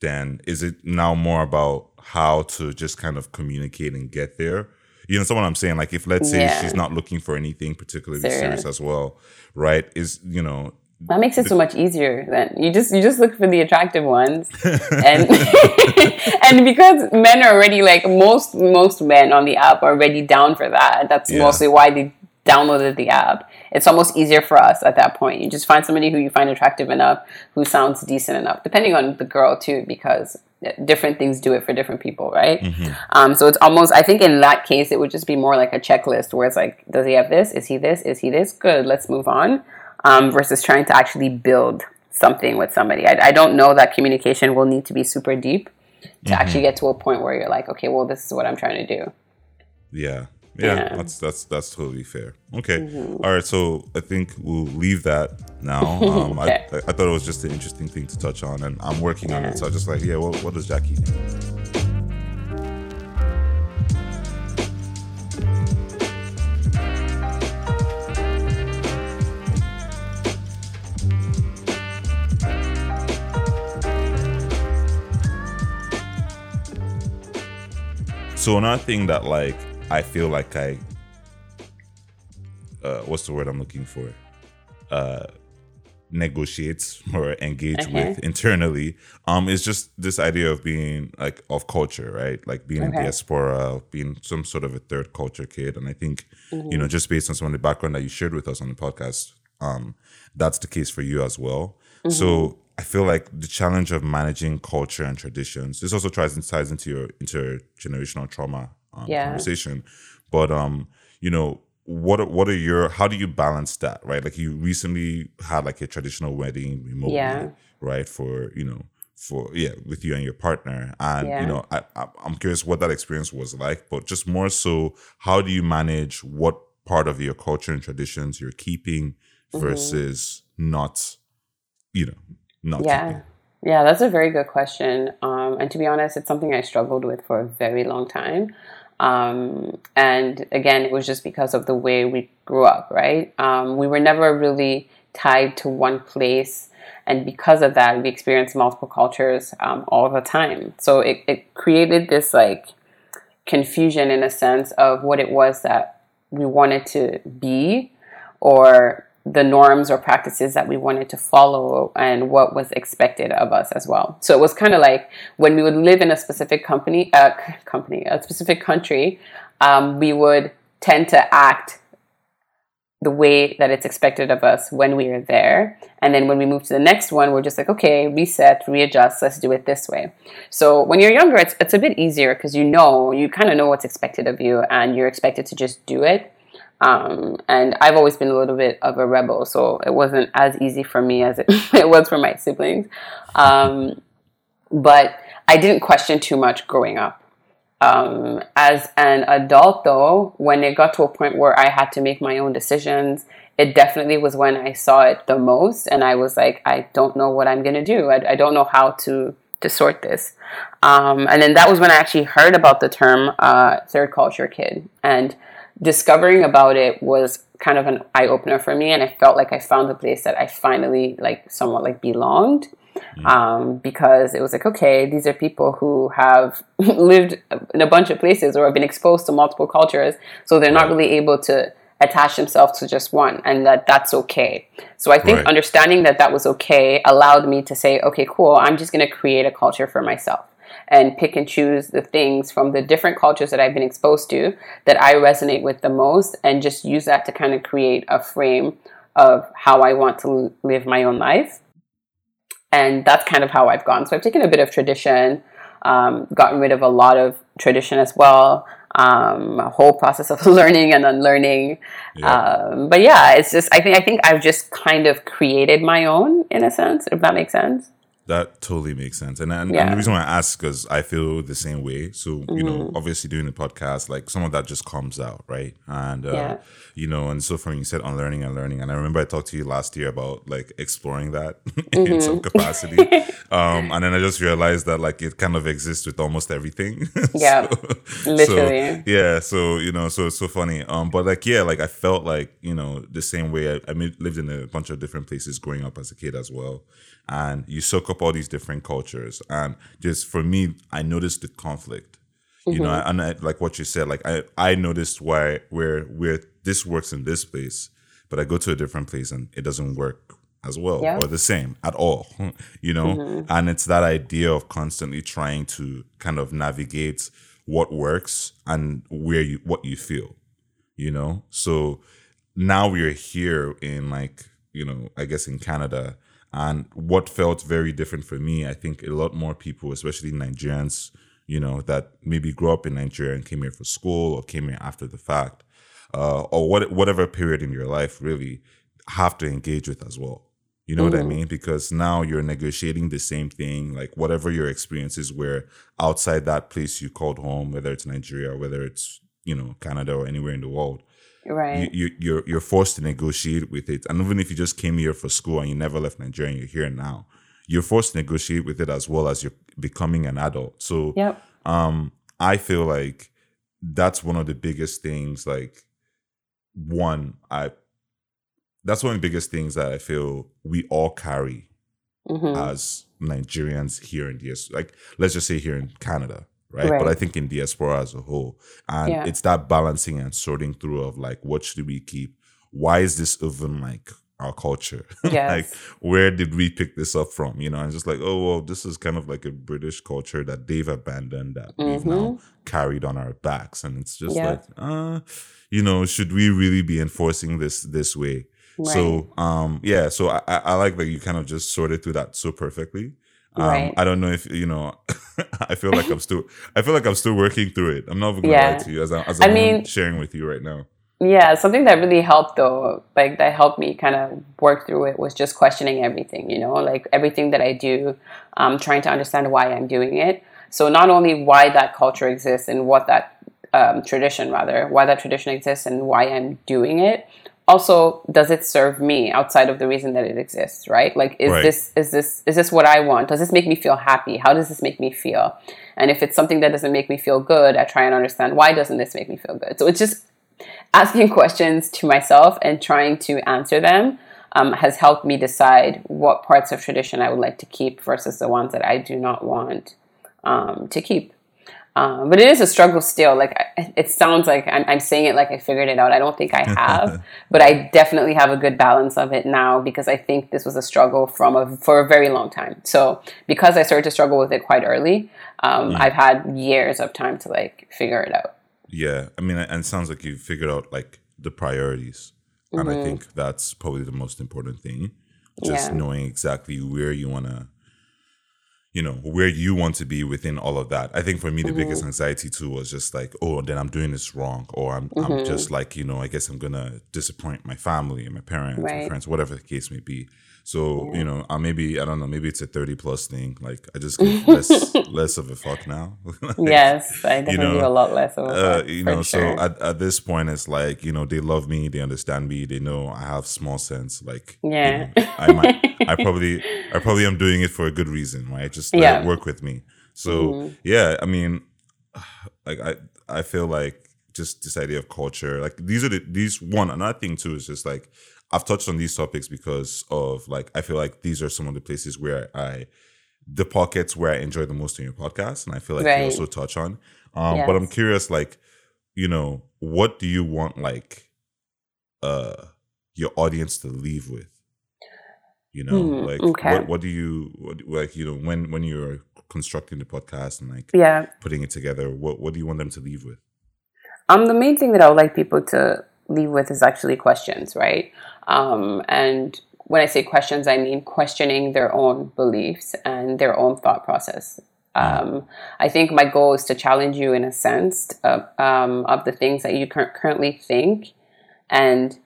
Then is it now more about how to just kind of communicate and get there? You know, someone I'm saying? Like if let's say Yeah. she's not looking for anything particularly serious. Serious. as well, right? Is you know, That makes it so much easier. Then you just you just look for the attractive ones, and and because men are already like most most men on the app are already down for that. That's Yeah. mostly why they downloaded the app. It's almost easier for us at that point. You just find somebody who you find attractive enough, who sounds decent enough, depending on the girl too, because different things do it for different people, right? Um, so it's almost. I think in that case, it would just be more like a checklist where it's like, does he have this? Is he this? Is he this? Good. Let's move on um, versus trying to actually build something with somebody. I, I don't know that communication will need to be super deep to actually get to a point where you're like, okay, well, this is what I'm trying to do. yeah. Yeah, Yeah. that's that's that's totally fair. Okay, All right. So I think we'll leave that now. Um, Okay. I, I thought it was just an interesting thing to touch on, and I'm working on it. So I was just like, yeah, what, what does Jackie think? So another thing that like I feel like I uh, what's the word I'm looking for? Uh, negotiate or engage Okay. with internally um is just this idea of being like of culture right like being in Okay. diaspora being some sort of a third culture kid and i think Mm-hmm. you know just based on some of the background that you shared with us on the podcast um that's the case for you as well Mm-hmm. so i feel like the challenge of managing culture and traditions this also tries and ties into your intergenerational trauma um, Yeah. conversation but um you know what are, what are your how do you balance that right like you recently had like a traditional wedding remotely Yeah. right for you know for yeah with you and your partner and Yeah. you know I, I i'm curious what that experience was like but just more so how do you manage what part of your culture and traditions you're keeping Mm-hmm. versus not you know not Yeah. keeping Yeah, that's a very good question. Um, and to be honest, it's something I struggled with for a very long time. Um, and again, it was just because of the way we grew up, right? Um, we were never really tied to one place. And because of that, we experienced multiple cultures um, all the time. So it, it created this like confusion in a sense of what it was that we wanted to be or the norms or practices that we wanted to follow and what was expected of us as well. So it was kind of like when we would live in a specific company, uh, company, a specific country, um, we would tend to act the way that it's expected of us when we are there. And then when we move to the next one, we're just like, okay, reset, readjust, let's do it this way. So when you're younger, it's, it's a bit easier because you know, you kind of know what's expected of you and you're expected to just do it. Um, and I've always been a little bit of a rebel, so it wasn't as easy for me as it, it was for my siblings. Um, but I didn't question too much growing up. Um, as an adult, though, when it got to a point where I had to make my own decisions, it definitely was when I saw it the most, and I was like, I don't know what I'm gonna do. I, I don't know how to to sort this. Um, and then that was when I actually heard about the term uh, third culture kid, and discovering about it was kind of an eye opener for me, and I felt like I found a place that I finally like somewhat like belonged um, because it was like, okay, these are people who have lived in a bunch of places or have been exposed to multiple cultures, so they're not really able to attach themselves to just one, and that that's okay. So I think Right. understanding that that was okay allowed me to say, okay, cool, I'm just going to create a culture for myself and pick and choose the things from the different cultures that I've been exposed to that I resonate with the most, and just use that to kind of create a frame of how I want to live my own life and that's kind of how I've gone. So I've taken a bit of tradition, um, gotten rid of a lot of tradition as well. Um, a whole process of learning and unlearning. Yeah. Um, but yeah, it's just I think I think I've just kind of created my own in a sense, if that makes sense. That totally makes sense. And, and, and the reason why I ask because I feel the same way. So, you know, Mm-hmm. obviously doing the podcast, like some of that just comes out, right? And, uh, Yeah. you know, and so from you said unlearning and learning. And I remember I talked to you last year about like exploring that in some Mm-hmm. capacity. um, and then I just realized that like it kind of exists with almost everything. Yeah. so, Literally. yeah. So, you know, so it's so funny. Um, but like, yeah, like I felt like, you know, the same way I, I mean, lived in a bunch of different places growing up as a kid as well. And you soak up all these different cultures. And just for me, I noticed the conflict. You know, Mm-hmm. and I, like what you said, like I, I noticed why where where this works in this place, but I go to a different place and it doesn't work as well Yeah. or the same at all. You know, and it's that idea of constantly trying to kind of navigate what works and where you what you feel. You know, so now we're here in like you know i guess in canada and what felt very different for me i think a lot more people especially nigerians you know that maybe grew up in nigeria and came here for school or came here after the fact uh, or what, whatever period in your life really have to engage with as well. You know what i mean? Because now you're negotiating the same thing like whatever your experiences were outside that place you called home whether it's nigeria or whether it's you know canada or anywhere in the world Right. you, you you're you're forced to negotiate with it. And even if you just came here for school and you never left Nigeria and you're here now, you're forced to negotiate with it as well as you're becoming an adult. So yep. um I feel like that's one of the biggest things like one I that's one of the biggest things that I feel we all carry hmm as Nigerians here in DS like let's just say here in Canada, right? Right. But I think in diaspora as a whole. And Yeah. it's that balancing and sorting through of like what should we keep why is this even like our culture? Yes. like, where did we pick this up from? You know, and just like, oh, well, this is kind of like a British culture that they've abandoned that we've now carried on our backs. And it's just Mm-hmm. Yeah. like, uh, you know, should we really be enforcing this this way? So, um, yeah, so I I like that you kind of just sorted through that so perfectly. Um, Right. I don't know if you know. I feel like I'm still. I feel like I'm still working through it. I'm not even gonna Yeah. lie to you as, I, as I I'm mean- sharing with you right now. Yeah, something that really helped though, like that helped me kind of work through it was just questioning everything, you know, like everything that I do, um, trying to understand why I'm doing it. So not only why that culture exists and what that um, tradition, rather, why that tradition exists and why I'm doing it. Also, does it serve me outside of the reason that it exists? Right? Like, is Right. this is this is this what I want? Does this make me feel happy? How does this make me feel? And if it's something that doesn't make me feel good, I try and understand why doesn't this make me feel good. So it's just asking questions to myself and trying to answer them um, has helped me decide what parts of tradition I would like to keep versus the ones that I do not want um, to keep. Um, but it is a struggle still. Like I- it sounds like I'm, I'm saying it like I figured it out. I don't think I have, but I definitely have a good balance of it now because I think this was a struggle from a for a very long time. So because I started to struggle with it quite early, um, I've had years of time to like figure it out. Yeah, I mean, and it sounds like you figured out like the priorities, and I think that's probably the most important thing. Just Yeah. knowing exactly where you want to, you know, where you want to be within all of that. I think for me, the mm-hmm. biggest anxiety too was just like, oh, then I'm doing this wrong, or I'm, I'm mm-hmm. just like, you know, I guess I'm gonna disappoint my family and my parents, my Right. friends, whatever the case may be. So you know, uh, maybe I don't know, maybe it's a thirty plus thing. Like I just give less less of a fuck now. Yes, I definitely know, do a lot less of uh, it. you know, sure. so at, at this point, it's like, you know, they love me, they understand me, they know I have small sense. Like, you Yeah. know, I might, I probably, I probably am doing it for a good reason, right? Just let Yeah. Mm-hmm. it work with me. So, yeah, I mean, like, I, I feel like just this idea of culture, like, these are the, these one, another thing too is just like, I've touched on these topics because of like, I feel like these are some of the places where I, the pockets where I enjoy the most in your podcast, and I feel like you also touch on. Um, But I'm curious, like, you know, what do you want, like, uh, your audience to leave with? You know, Hmm, like, okay. what what do you what, like? You know, when when you're constructing the podcast and like yeah. putting it together, what what do you want them to leave with? Um, the main thing that I would like people to leave with is actually questions, right? Um, and when I say questions, I mean questioning their own beliefs and their own thought process. Um, I think my goal is to challenge you in a sense of, um, of the things that you cur- currently think and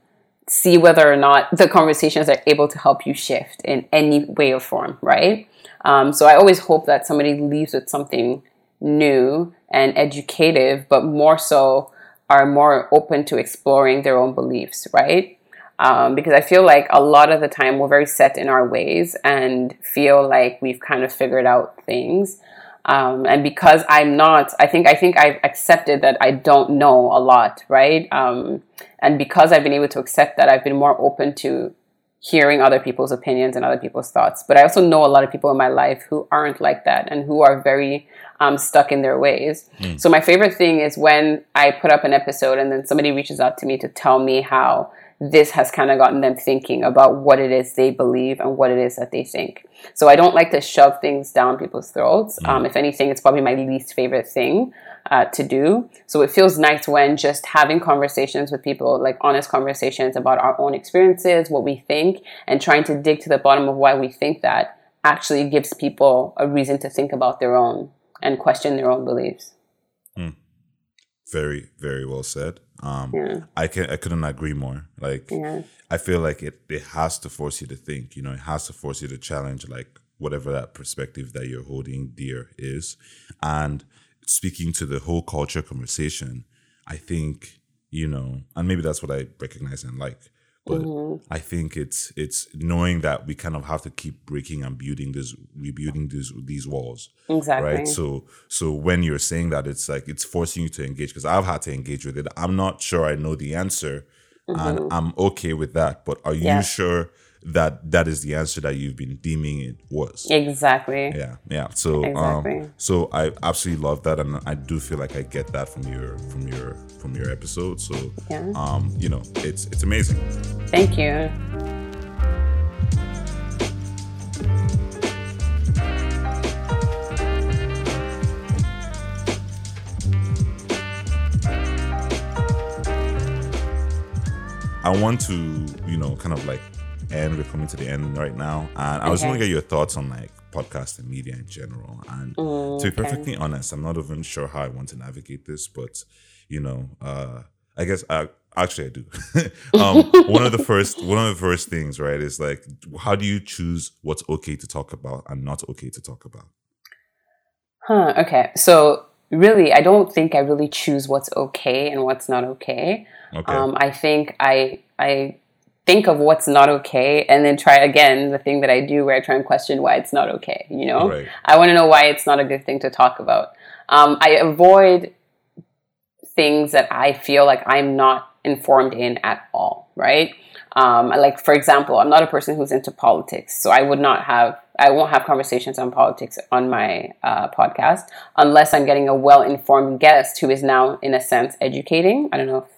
see whether or not the conversations are able to help you shift in any way or form, right? Um, so I always hope that somebody leaves with something new and educative, but more so are more open to exploring their own beliefs, right? Um, because I feel like a lot of the time we're very set in our ways and feel like we've kind of figured out things. Um, and because I'm not, I think I think I've accepted that I don't know a lot, right? Um, and because I've been able to accept that, I've been more open to hearing other people's opinions and other people's thoughts. But I also know a lot of people in my life who aren't like that and who are very um, stuck in their ways. So my favorite thing is when I put up an episode and then somebody reaches out to me to tell me how this has kind of gotten them thinking about what it is they believe and what it is that they think. So I don't like to shove things down people's throats. Um, if anything, it's probably my least favorite thing uh, to do. So it feels nice when just having conversations with people, like honest conversations about our own experiences, what we think, and trying to dig to the bottom of why we think that actually gives people a reason to think about their own and question their own beliefs. Very, very well said. Um, Yeah. I can I couldn't agree more. Like, Yeah. I feel like it it has to force you to think. You know, it has to force you to challenge like whatever that perspective that you're holding dear is. And speaking to the whole culture conversation, I think you know, and maybe that's what I recognize and like. But mm-hmm. I think it's it's knowing that we kind of have to keep breaking and building this, rebuilding these these walls Exactly. right so so when you're saying that it's like it's forcing you to engage because i've had to engage with it i'm not sure i know the answer and mm-hmm. i'm okay with that but are you Yeah. sure that that is the answer that you've been deeming it was. Exactly. Yeah, yeah. So Exactly. um, so I absolutely love that, and I do feel like I get that from your from your from your episode. So Yeah. um, you know, it's it's amazing. Thank you. I want to, you know, kind of like end. We're coming to the end right now, and I was Okay. going to get your thoughts on like podcast and media in general. And Mm, to be perfectly honest, I'm not even sure how I want to navigate this, but you know, uh, I guess I actually I do. um, one of the first one of the first things, right, is like how do you choose what's okay to talk about and not okay to talk about? Huh. Okay. So really, I don't think I really choose what's okay and what's not okay. Okay. Um, I think I I think of what's not okay and then try again the thing that I do where I try and question why it's not okay. You know, Right. I want to know why it's not a good thing to talk about. Um, I avoid things that I feel like I'm not informed in at all. Right. Um, like for example, I'm not a person who's into politics, so I would not have I won't have conversations on politics on my uh, podcast unless I'm getting a well informed guest who is now in a sense educating. I don't know if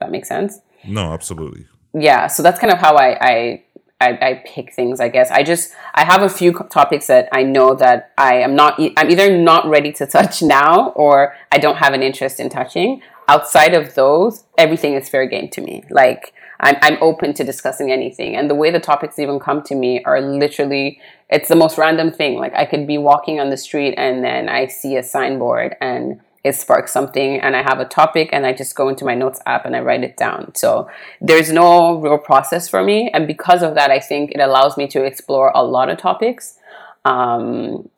that makes sense no, absolutely. Yeah so that's kind of how I, I I I pick things I guess. I just I have a few topics that I know that I am not I'm either not ready to touch now or I don't have an interest in touching. Outside of those everything is fair game to me. Like I'm, I'm open to discussing anything. And the way the topics even come to me are literally it's the most random thing. Like I could be walking on the street and then I see a signboard and it sparks something and I have a topic and I just go into my notes app and I write it down. So there's no real process for me. And because of that, I think it allows me to explore a lot of topics. Um,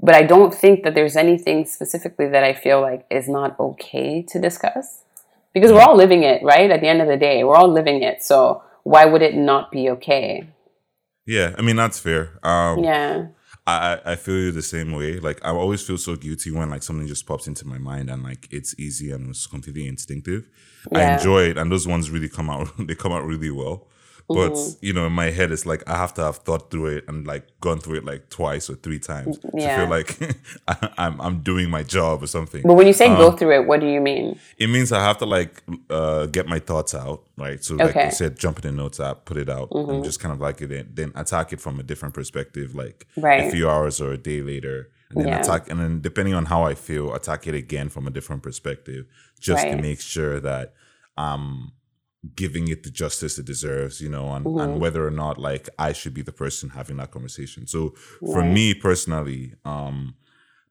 but I don't think that there's anything specifically that I feel like is not okay to discuss because we're all living it, right? At the end of the day, we're all living it. So why would it not be okay? Yeah, I mean that's fair. Um, Yeah. I, I feel you the same way. Like I always feel so guilty when like something just pops into my mind and like it's easy and it's completely instinctive. I enjoy it and those ones really come out they come out really well. But Mm-hmm. you know, in my head it's like I have to have thought through it and like gone through it like twice or three times to feel like I, I'm I'm doing my job or something. But when you say go through it, what do you mean? It means I have to like uh, get my thoughts out, right? So like Okay. Mm-hmm. you said, jump in the notes app, put it out, and just kind of like it, then attack it from a different perspective, like a few hours or a day later, and then Yeah. attack, and then depending on how I feel, attack it again from a different perspective, just to make sure that I'm giving it the justice it deserves, you know, and, Mm-hmm. and whether or not like I should be the person having that conversation. So for Right. me personally, um,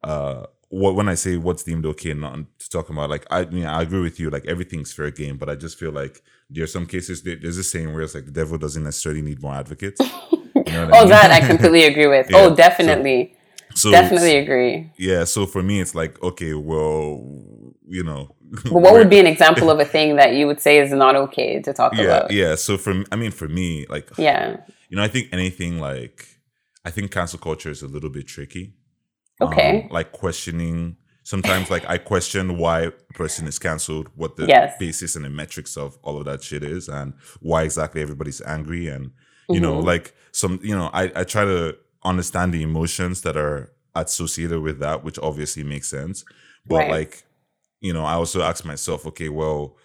uh what when I say what's deemed okay and not to talk about, like I mean I agree with you, like everything's fair game, but I just feel like there are some cases there's a saying where it's like the devil doesn't necessarily need more advocates. You know what I Oh, mean? that I completely agree with. Yeah, oh, so- definitely. so definitely agree. yeah. So for me, it's like okay, well, you know, But what would be an example of a thing that you would say is not okay to talk yeah, about? yeah. So for I mean, for me, like Yeah. you know, I think anything like I think cancel culture is a little bit tricky. Okay. Um, like questioning sometimes like I question why a person is cancelled, what the Yes. basis and the metrics of all of that shit is and why exactly everybody's angry and you know, Mm-hmm. like some you know, I, I try to understand the emotions that are associated with that, which obviously makes sense. But Right. like, you know, I also ask myself, okay, well,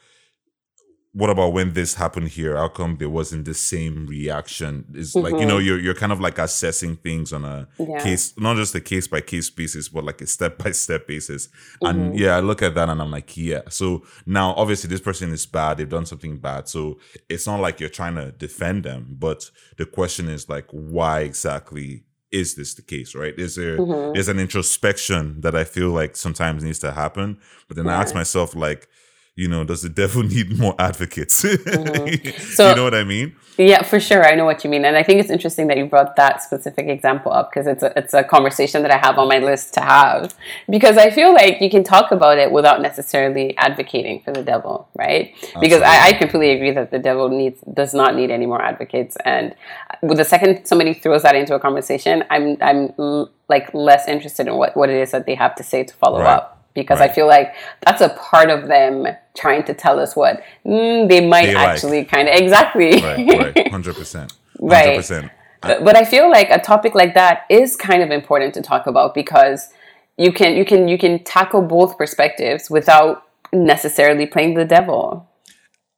what about when this happened here? How come there wasn't the same reaction? Is like you know you're you're kind of like assessing things on a Mm-hmm. Yeah. case, not just a case by case basis, but like a step by step basis. Mm-hmm. And yeah, I look at that and I'm like, yeah. So now obviously this person is bad. They've done something bad. So it's not like you're trying to defend them, but the question is like, why exactly is this the case? Right? Is there Mm-hmm. there's an introspection that I feel like sometimes needs to happen, but then I ask myself like you know, does the devil need more advocates? Mm-hmm. So- you know what I mean? Yeah, for sure. I know what you mean, and I think it's interesting that you brought that specific example up because it's a it's a conversation that I have on my list to have because I feel like you can talk about it without necessarily advocating for the devil, right? Because I, I completely agree that the devil needs does not need any more advocates, and with the second somebody throws that into a conversation, I'm I'm l- like less interested in what what it is that they have to say to follow Right. up because I feel like that's a part of them trying to tell us what mm, they might They like. actually kind of exactly Right, right, hundred percent. right 100%. but, but i feel like a topic like that is kind of important to talk about because you can you can you can tackle both perspectives without necessarily playing the devil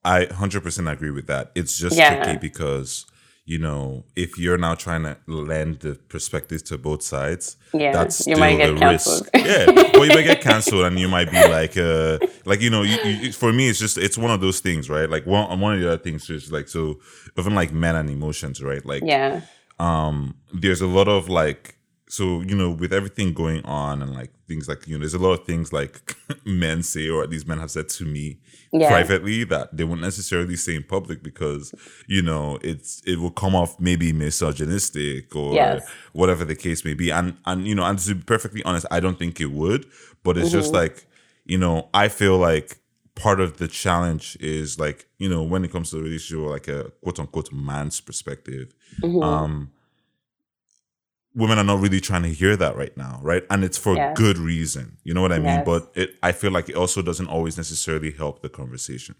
I 100% agree with that. It's just Yeah. tricky because, you know, if you're now trying to lend the perspectives to both sides, Yeah, that's you still might get a cancelled. risk. Yeah, well, you might get canceled, and you might be like, uh, like you know, you, you, for me, it's just it's one of those things, right? Like one one of the other things is like so even like men and emotions, right? Like yeah um there's a lot of like so you know with everything going on and like things like you know there's a lot of things like men say or at least men have said to me Yeah. privately that they won't necessarily say in public because you know it's it will come off maybe misogynistic or Yes. whatever the case may be and and you know and to be perfectly honest i don't think it would but it's just like you know i feel like part of the challenge is like you know when it comes to the relationship or like a quote unquote man's perspective um women are not really trying to hear that right now right and it's for Yes. good reason you know what i mean Yes. but it i feel like it also doesn't always necessarily help the conversation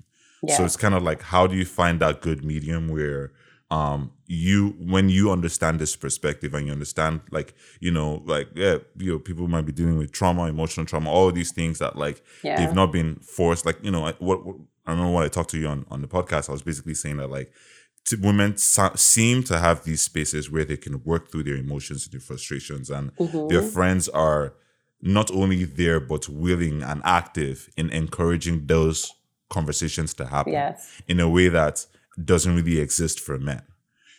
so it's kind of like how do you find that good medium where um you when you understand this perspective and you understand like you know like yeah you know people might be dealing with trauma emotional trauma all of these things that like Yeah. they've not been forced like you know I- what, what i remember when i talked to you on on the podcast i was basically saying that like women so- seem to have these spaces where they can work through their emotions and their frustrations and Mm-hmm. their friends are not only there but willing and active in encouraging those conversations to happen Yes. in a way that doesn't really exist for men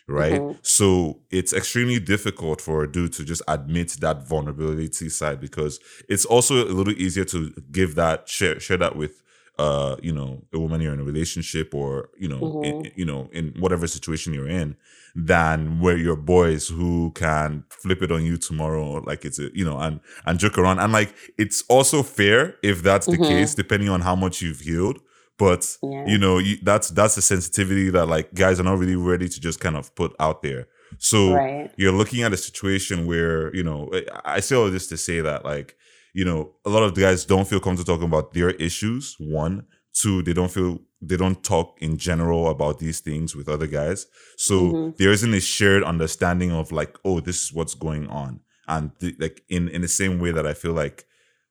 right so it's extremely difficult for a dude to just admit that vulnerability side because it's also a little easier to give that share share that with uh you know a woman you're in a relationship or you know in, you know in whatever situation you're in than where your boys who can flip it on you tomorrow like it's a you know and and joke around. And like it's also fair if that's the case depending on how much you've healed. But Yeah. you know you, that's that's the sensitivity that like guys are not really ready to just kind of put out there. So Right. you're looking at a situation where you know I- i say all this to say that like you know a lot of the guys don't feel comfortable talking about their issues one. Two they don't feel they don't talk in general about these things with other guys. So mm-hmm. there isn't a shared understanding of like oh this is what's going on. And th- like in in the same way that i feel like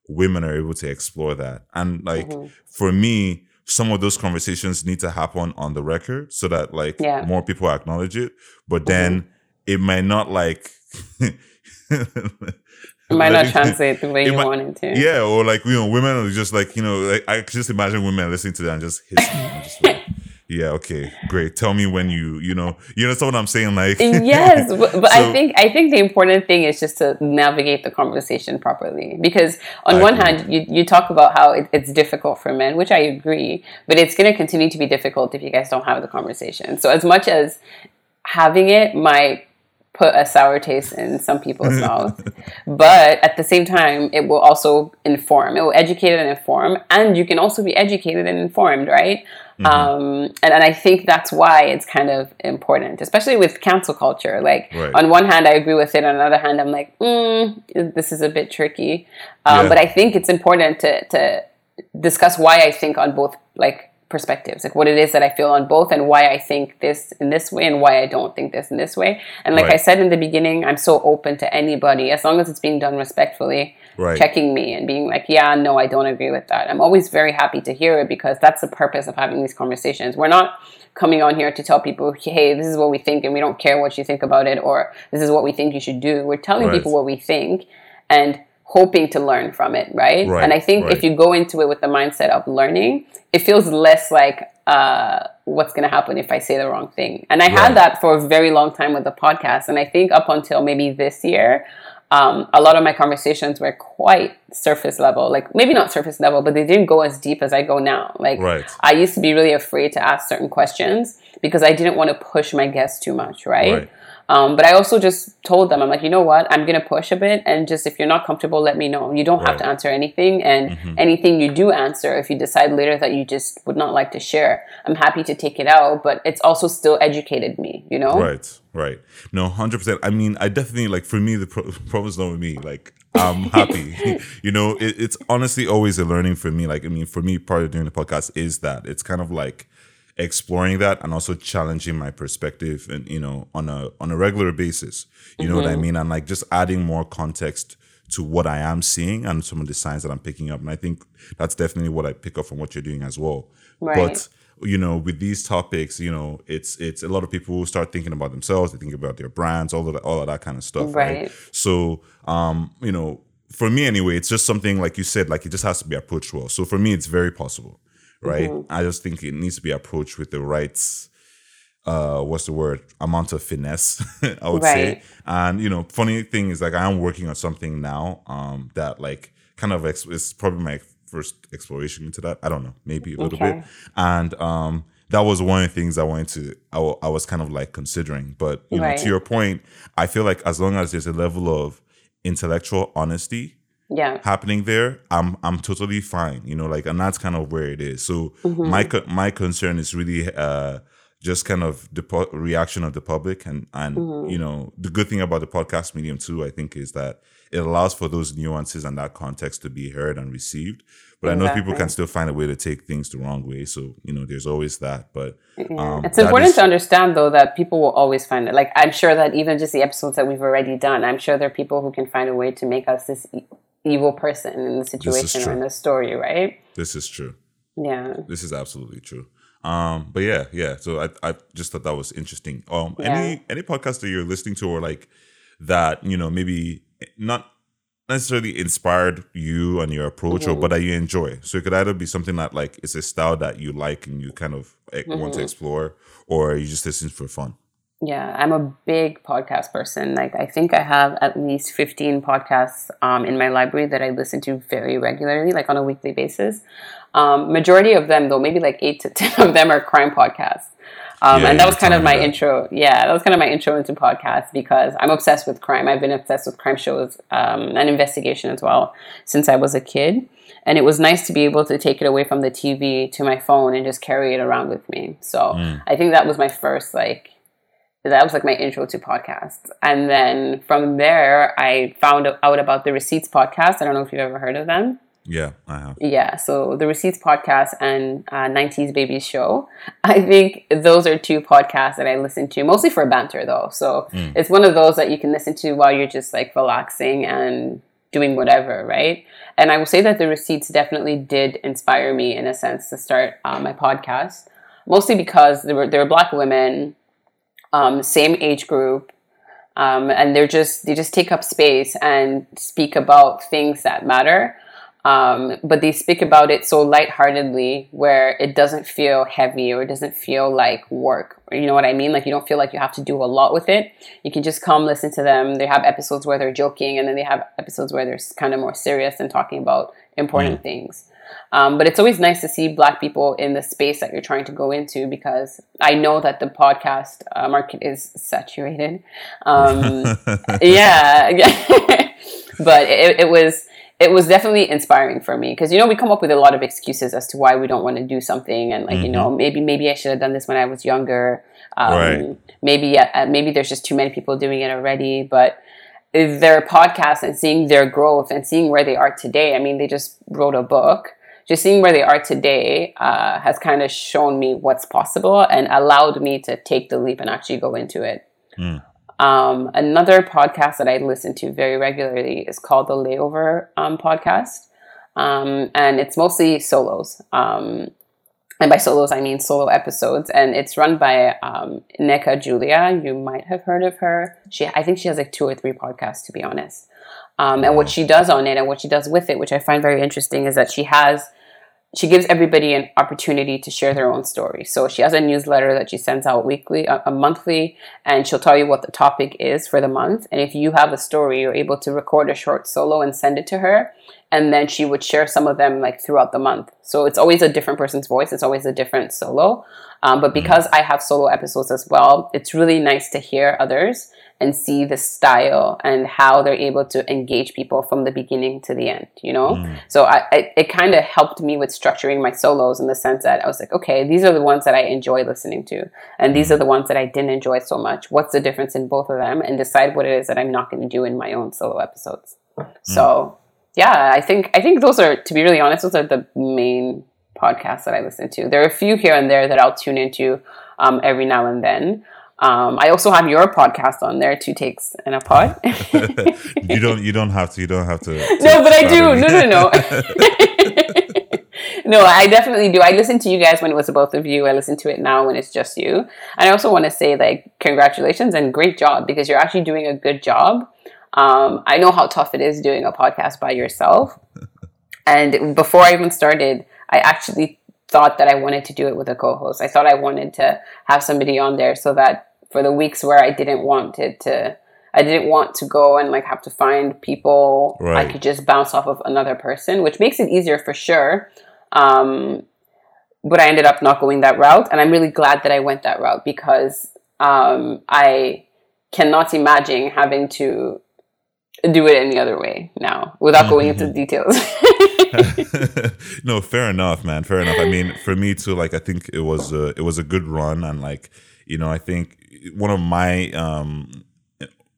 women are able to explore that. And like mm-hmm. for me some of those conversations need to happen on the record so that like Yeah. more people acknowledge it. But mm-hmm. then it might not like might not translate the way you might- want it to. yeah or like you know women are just like you know like i just imagine women listening to that and just hissing just like, yeah okay great tell me when you you know you understand what i'm saying like yes but, but So- i think i think the important thing is just to navigate the conversation properly because on I one agree. hand you, you talk about how it, it's difficult for men which i agree but it's going to continue to be difficult if you guys don't have the conversation so as much as having it might put a sour taste in some people's mouth. But at the same time it will also inform. It will educate and inform. And you can also be educated and informed right? Mm-hmm. um, and, and i think that's why it's kind of important especially with cancel culture. Like Right. on one hand i agree with it. On the other hand i'm like mm, this is a bit tricky. Um, Yeah. but i think it's important to, to discuss why i think on both like perspectives like what it is that i feel on both and why i think this in this way and why i don't think this in this way. And like i said in the beginning i'm so open to anybody as long as it's being done respectfully Right. checking me and being like yeah no i don't agree with that. I'm always very happy to hear it because that's the purpose of having these conversations. We're not coming on here to tell people hey this is what we think and we don't care what you think about it or this is what we think you should do. We're telling Right. people what we think. And hoping to learn from it right, Right, and i think right. if you go into it with the mindset of learning it feels less like uh, what's going to happen if i say the wrong thing and i Right. had that for a very long time with the podcast and i think up until maybe this year um, a lot of my conversations were quite surface level like maybe not surface level but they didn't go as deep as i go now like Right. i used to be really afraid to ask certain questions because i didn't want to push my guests too much Right. Um, but i also just told them i'm like you know what i'm going to push a bit and just if you're not comfortable let me know you don't have Right. Mm-hmm. to answer anything and anything you do answer if you decide later that you just would not like to share i'm happy to take it out but it's also still educated me you know Right, right. No, hundred percent. I mean, I definitely like for me the pro- problem's not with me. Like, I'm happy. you know, it, it's honestly always a learning for me. Like, I mean, for me, part of doing the podcast is that it's kind of like exploring that and also challenging my perspective and you know on a on a regular basis. You know what i mean? And like just adding more context to what i am seeing and some of the signs that i'm picking up. And i think that's definitely what i pick up from what you're doing as well. Right. but you know with these topics you know it's it's a lot of people start thinking about themselves. They think about their brands all of that all of that kind of stuff right, Right. so um you know for me anyway it's just something like you said like it just has to be approached well. So for me it's very possible right? I just think it needs to be approached with the right uh what's the word? Amount of finesse i would say. And you know funny thing is like i am working on something now um that like kind of ex- is probably my first exploration into that. I don't know maybe a little Okay. bit and um that was one of the things i wanted to I I was kind of like considering. But you know to your point i feel like as long as there's a level of intellectual honesty Yeah. happening there, I'm I'm totally fine. You know, like, and that's kind of where it is. So Mm-hmm. my my concern is really uh, just kind of the po- reaction of the public, and and Mm-hmm. you know, the good thing about the podcast medium too, I think, is that it allows for those nuances and that context to be heard and received. But I know people can still find a way to take things the wrong way. So you know, there's always that. But um, It's important is- to understand, though, that people will always find it. Like, I'm sure that even just the episodes that we've already done, I'm sure there are people who can find a way to make us this e- evil person in the situation or in the story, right? This is true. Yeah. This is absolutely true. Um, but yeah, yeah. So I, I just thought that was interesting. Um, Yeah. any any podcast that you're listening to or like that, you know, maybe not necessarily inspired you and your approach, or but that you enjoy. So it could either be something that like it's a style that you like and you kind of eh, want to explore, or you just listen for fun. Yeah, I'm a big podcast person. Like, I think I have at least 15 podcasts um, in my library that I listen to very regularly, like on a weekly basis. Um, majority of them, though, maybe like eight to 10 of them are crime podcasts. Um, Yeah, and that was kind of my intro. Yeah, that was kind of my intro into podcasts because I'm obsessed with crime. I've been obsessed with crime shows um, and investigation as well since I was a kid. And it was nice to be able to take it away from the TV to my phone and just carry it around with me. So Mm. I think that was my first like that was like my intro to podcasts. And then from there, I found out about the Receipts podcast. I don't know if you've ever heard of them. Yeah, I have. Yeah, so the Receipts podcast and uh, 90s Babies show. I think those are two podcasts that I listen to, mostly for banter though. So it's one of those that you can listen to while you're just like relaxing and doing whatever, right? And I will say that the Receipts definitely did inspire me in a sense to start uh, my podcast, mostly because there were, there were black women um, same age group, um, and they're just they just take up space and speak about things that matter. Um, but they speak about it so lightheartedly, where it doesn't feel heavy or it doesn't feel like work. You know what I mean? Like you don't feel like you have to do a lot with it. You can just come listen to them. They have episodes where they're joking, and then they have episodes where they're kind of more serious and talking about important things. Um, but it's always nice to see Black people in the space that you're trying to go into because I know that the podcast uh, market is saturated. Um, yeah, but it, it was it was definitely inspiring for me because you know we come up with a lot of excuses as to why we don't want to do something and like you know maybe maybe I should have done this when I was younger. Um, Right. Maybe uh, maybe there's just too many people doing it already, but their podcast and seeing their growth and seeing where they are today. I mean, they just wrote a book. Just seeing where they are today uh, has kind of shown me what's possible and allowed me to take the leap and actually go into it. Um, another podcast that I listen to very regularly is called the Layover um, Podcast, um, and it's mostly solos. Um, and by solos, I mean solo episodes, and it's run by um, Nneka Julia. You might have heard of her. She, I think she has like two or three podcasts, to be honest. Um, and what she does on it, and what she does with it, which I find very interesting, is that she has she gives everybody an opportunity to share their own story. So she has a newsletter that she sends out weekly, a, a monthly, and she'll tell you what the topic is for the month. And if you have a story, you're able to record a short solo and send it to her. And then she would share some of them like throughout the month. So it's always a different person's voice. It's always a different solo. Um, but because I have solo episodes as well, it's really nice to hear others and see the style and how they're able to engage people from the beginning to the end, you know? Mm. So I, I it kind of helped me with structuring my solos in the sense that I was like, okay, these are the ones that I enjoy listening to, and these mm. are the ones that I didn't enjoy so much. What's the difference in both of them? And decide what it is that I'm not going to do in my own solo episodes. Mm. So yeah, I think I think those are, to be really honest, those are the main podcasts that I listen to. There are a few here and there that I'll tune into um, every now and then. Um, I also have your podcast on there, two takes and a pod. you don't. You don't have to. You don't have to. no, but I do. No, no, no. no, I definitely do. I listen to you guys when it was both of you. I listen to it now when it's just you. And I also want to say, like, congratulations and great job because you're actually doing a good job. Um, I know how tough it is doing a podcast by yourself. And before I even started, I actually thought that I wanted to do it with a co-host. I thought I wanted to have somebody on there so that for the weeks where I didn't want it to I didn't want to go and like have to find people right. I could just bounce off of another person, which makes it easier for sure. Um, but I ended up not going that route, and I'm really glad that I went that route because um, I cannot imagine having to do it any other way now without going into the details. no, fair enough, man. Fair enough. I mean, for me too, like I think it was a it was a good run, and like you know, I think one of my um,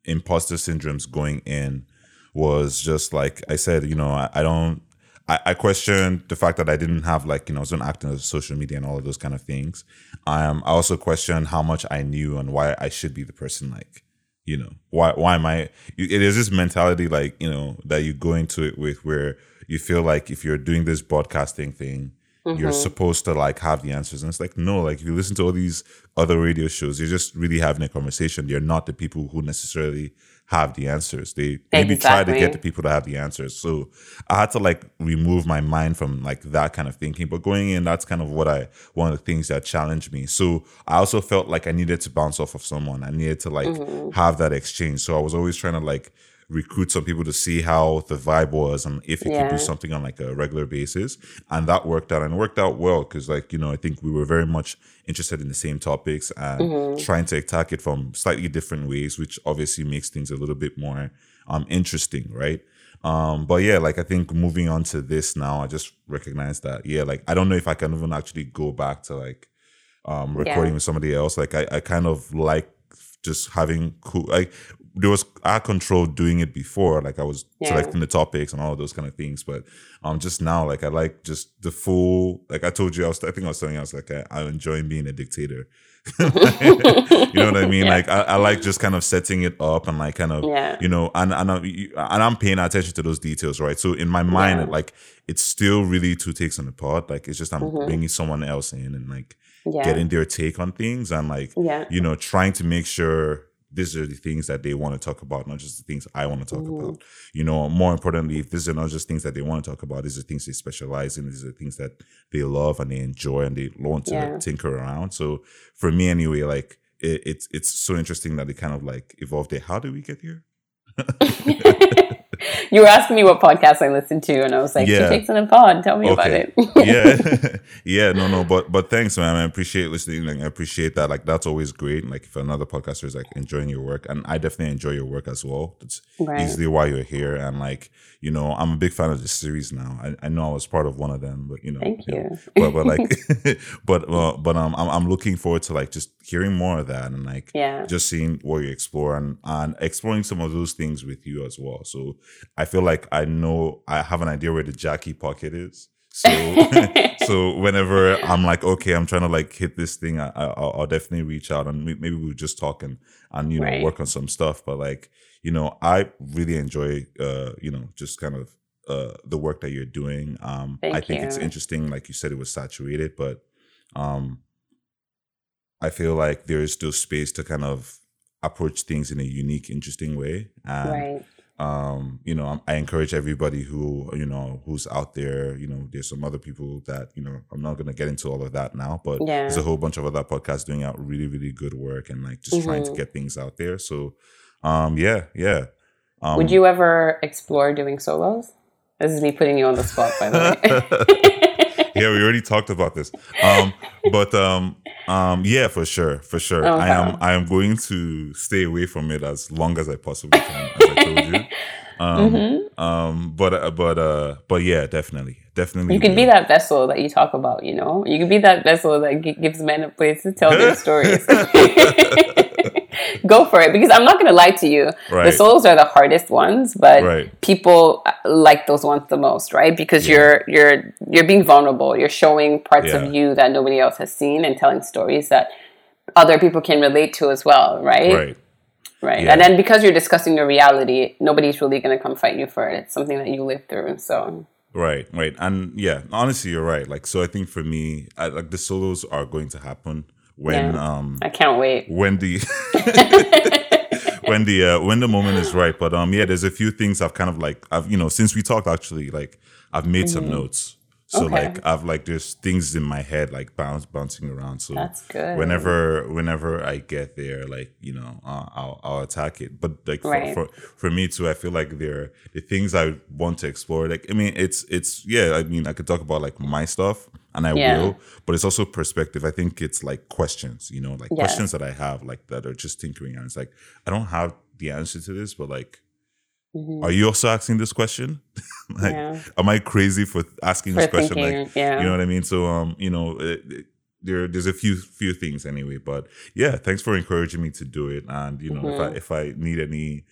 imposter syndromes going in was just like I said, you know, I, I don't. I, I questioned the fact that I didn't have like you know I was not acting on social media and all of those kind of things. Um, I also questioned how much I knew and why I should be the person like you know why why am I? It is this mentality like you know that you go into it with where you feel like if you're doing this broadcasting thing, Mm-hmm. You're supposed to like have the answers. And it's like, no, like if you listen to all these other radio shows, you're just really having a conversation. You're not the people who necessarily have the answers. They maybe try to get the people to have the answers. So I had to like remove my mind from like that kind of thinking. But going in, that's kind of what I one of the things that challenged me. So I also felt like I needed to bounce off of someone. I needed to like mm-hmm. have that exchange. So I was always trying to like recruit some people to see how the vibe was and if you yeah. could do something on like a regular basis. And that worked out and worked out well because like, you know, I think we were very much interested in the same topics and mm-hmm. trying to attack it from slightly different ways, which obviously makes things a little bit more um interesting, right? Um, but yeah, like I think moving on to this now, I just recognize that, yeah, like I don't know if I can even actually go back to like um recording yeah. with somebody else. Like I, I kind of like just having cool like there was I controlled doing it before, like I was yeah. selecting the topics and all those kind of things. But um, just now, like I like just the full. Like I told you, I was. I think I was telling you, I was like, I, I'm enjoying being a dictator. you know what I mean? Yeah. Like I, I, like just kind of setting it up and like kind of yeah. you know, and and I'm, and I'm paying attention to those details, right? So in my mind, like it's still really two takes on the pod. Like it's just I'm mm-hmm. bringing someone else in and like getting their take on things and like you know trying to make sure these are the things that they want to talk about, not just the things I want to talk mm-hmm. about. You know, more importantly, if these are not just things that they want to talk about, these are things they specialize in, these are things that they love and they enjoy and they want to yeah. tinker around. So for me anyway, like it, it's it's so interesting that it kind of like evolved there. How did we get here? you were asking me what podcast I listened to, and I was like, yeah. "She takes in a pod. Tell me okay. about it." yeah, yeah, no, no, but but thanks, man. I appreciate listening. Like, I appreciate that. Like, that's always great. Like, if another podcaster is like enjoying your work, and I definitely enjoy your work as well. That's right. easily why you're here. And like, you know, I'm a big fan of the series now. I, I know I was part of one of them, but you know, thank you. Know, but but like, but uh, but um, I'm I'm looking forward to like just hearing more of that and like yeah, just seeing what you explore and and exploring some of those things with you as well. So I feel like I know I have an idea where the Jackie pocket is. So so whenever I'm like, okay, I'm trying to like hit this thing, I, I will definitely reach out and maybe we'll just talk and and you know right. work on some stuff. But like you know, I really enjoy uh you know just kind of uh the work that you're doing. Um, Thank I think you. it's interesting. Like you said, it was saturated, but um, I feel like there is still space to kind of approach things in a unique, interesting way. And right um, you know, I encourage everybody who, you know, who's out there, you know, there's some other people that, you know, I'm not going to get into all of that now, but yeah. there's a whole bunch of other podcasts doing out really, really good work and like just mm-hmm. trying to mm-hmm. get things out there. So, um, yeah, yeah. Um, Would you ever explore doing solos? This is me putting you on the spot, by the way. yeah, we already talked about this. Um, but um, um, yeah, for sure, for sure. Okay. I am I am going to stay away from it as long as I possibly can, as told you. Um, mm-hmm. um, but uh, but uh, but yeah, definitely, definitely. You can be that vessel that you talk about. You know, you can be that vessel that g- gives men a place to tell their stories. go for it because I'm not going to lie to you. Right. The solos are the hardest ones, but Right. people uh, like those ones the most, right? Because you're you're you're being vulnerable. You're showing parts Yeah. of you that nobody else has seen and telling stories that other people can relate to as well, right? Right. Right. Yeah. And then because you're discussing your reality, nobody's really going to come fight you for it. It's something that you live through. So, Right, right, and yeah, honestly, you're right. Like, so I think for me, I, like the solos are going to happen when Yeah. um I can't wait. when the when the uh, when the moment is right. But um, yeah, there's a few things I've kind of like I've you know since we talked actually like I've made some notes. So. Okay. like I've like there's things in my head like bounce bouncing around. So That's good. whenever whenever I get there, like you know, uh, I'll I'll attack it. But like Right. for, for for me too, I feel like there the things I want to explore. Like I mean, it's it's yeah. I mean, I could talk about like my stuff, and I Yeah. will. But it's also perspective. I think it's like questions. You know, like Yes. questions that I have like that are just tinkering, and it's like I don't have the answer to this, but like. Mhm. Are you also asking this question? like, Yeah. am I crazy for asking For this question? thinking, like, yeah. you know what I mean? So, um, you know, it, it- there, there's a few, few things anyway. But yeah, thanks for encouraging me to do it. And you know, if Mm-hmm. I, if I need any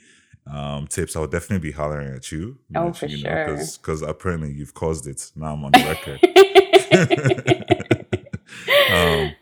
um tips, I'll definitely be hollering at you. Oh, Which, for you sure. because apparently you've caused it. Now I'm on the record. um,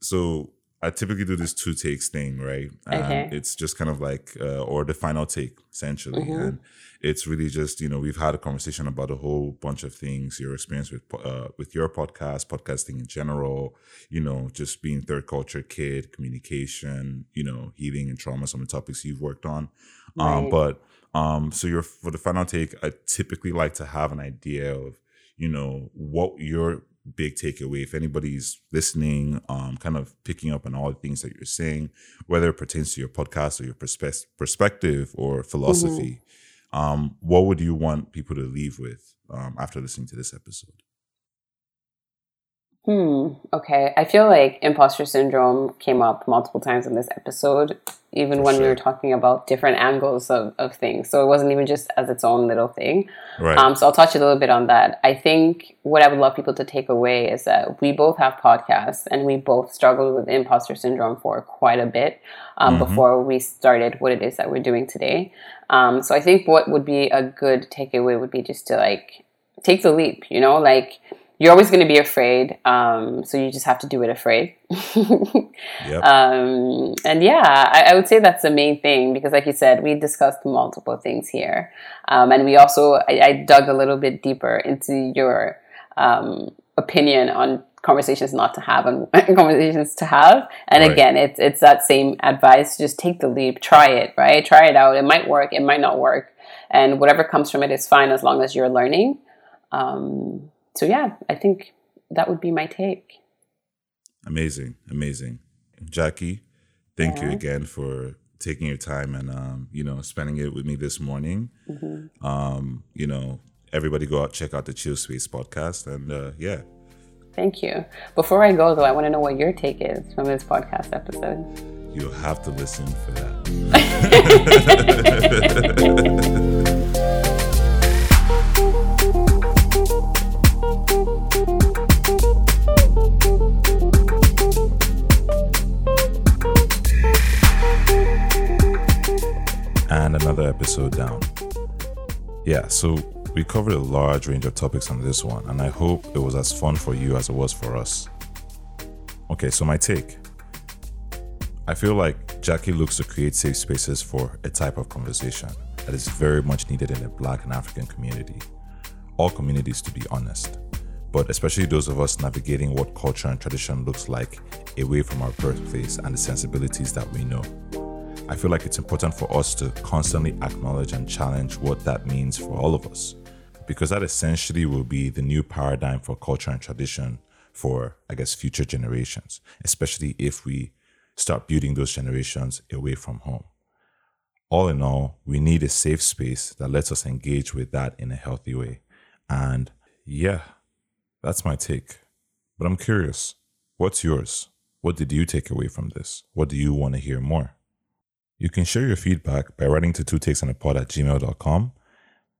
so I typically do this two takes thing, right? And Okay. it's just kind of like, uh, or the final take essentially. Mhm. And it's really just, you know, we've had a conversation about a whole bunch of things, your experience with, uh, with your podcast, podcasting in general, you know, just being third culture kid, communication, you know, healing and trauma, some of the topics you've worked on. Um, Right. but, um, so your, for the final take, I typically like to have an idea of, you know, what your big takeaway. If anybody's listening um kind of picking up on all the things that you're saying whether it pertains to your podcast or your perspe- perspective or philosophy um what would you want people to leave with um after listening to this episode Hmm. Okay. I feel like imposter syndrome came up multiple times in this episode, even For when we were talking about different angles of, of things. So it wasn't even just as its own little thing. right Um, so I'll touch a little bit on that. I think what I would love people to take away is that we both have podcasts and we both struggled with imposter syndrome for quite a bit um, Mhm. before we started what it is that we're doing today. Um, so I think what would be a good takeaway would be just to like take the leap, you know, like you're always going to be afraid. Um, so you just have to do it afraid. yep Um, and yeah, I, I would say that's the main thing because, like you said, we discussed multiple things here, um, and we also I, I dug a little bit deeper into your um, opinion on conversations not to have and conversations to have. And Right. again, it's it's that same advice: just take the leap, try it, right? Try it out. It might work, it might not work, and whatever comes from it is fine as long as you're learning. Um, so yeah, I think that would be my take. amazing amazing jackie thank you again for taking your time and um you know spending it with me this morning Mm-hmm. um you know everybody go out check out the chill space podcast and uh yeah Thank you. Before I go, though, I want to know what your take is from this podcast episode. You'll have to listen for that. episode down. Yeah, so we covered a large range of topics on this one, and I hope it was as fun for you as it was for us. Okay, so my take. I feel like Jackie looks to create safe spaces for a type of conversation that is very much needed in the Black and African community. All communities, to be honest, but especially those of us navigating what culture and tradition looks like away from our birthplace and the sensibilities that we know. I feel like it's important for us to constantly acknowledge and challenge what that means for all of us, because that essentially will be the new paradigm for culture and tradition for, I guess, future generations, especially if we start building those generations away from home. All in all, we need a safe space that lets us engage with that in a healthy way. And yeah, that's my take. But I'm curious, what's yours? What did you take away from this? What do you want to hear more? You can share your feedback by writing to two takes on a pod at gmail.com.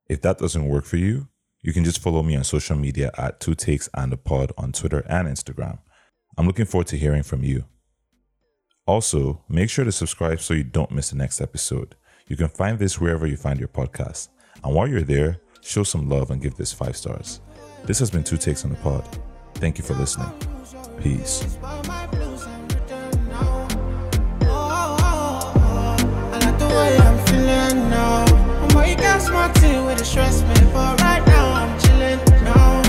If that doesn't work for you, you can just follow me on social media at two takes and a pod on Twitter and Instagram. I'm looking forward to hearing from you. Also, make sure to subscribe so you don't miss the next episode. You can find this wherever you find your podcast. And while you're there, show some love and give this five stars. This has been Two Takes on the Pod. Thank you for listening. Peace. Way all my twin with the stress man for right now I'm chilling now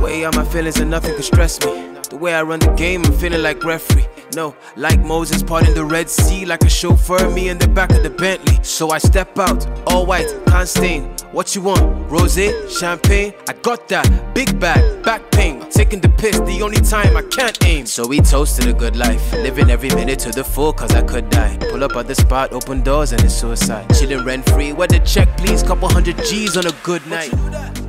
where are my feelings and nothing can stress me. The way I run the game, I'm feeling like referee. No, like Moses parting the Red Sea, like a chauffeur, me in the back of the Bentley. So I step out, all white, can't stain. What you want? Rose, champagne? I got that. Big bag, back pain. Taking the piss, the only time I can't aim. So we toasted a good life. Living every minute to the full, cause I could die. Pull up at the spot, open doors, and it's suicide. Chilling rent free. Where the check, please? Couple hundred G's on a good night.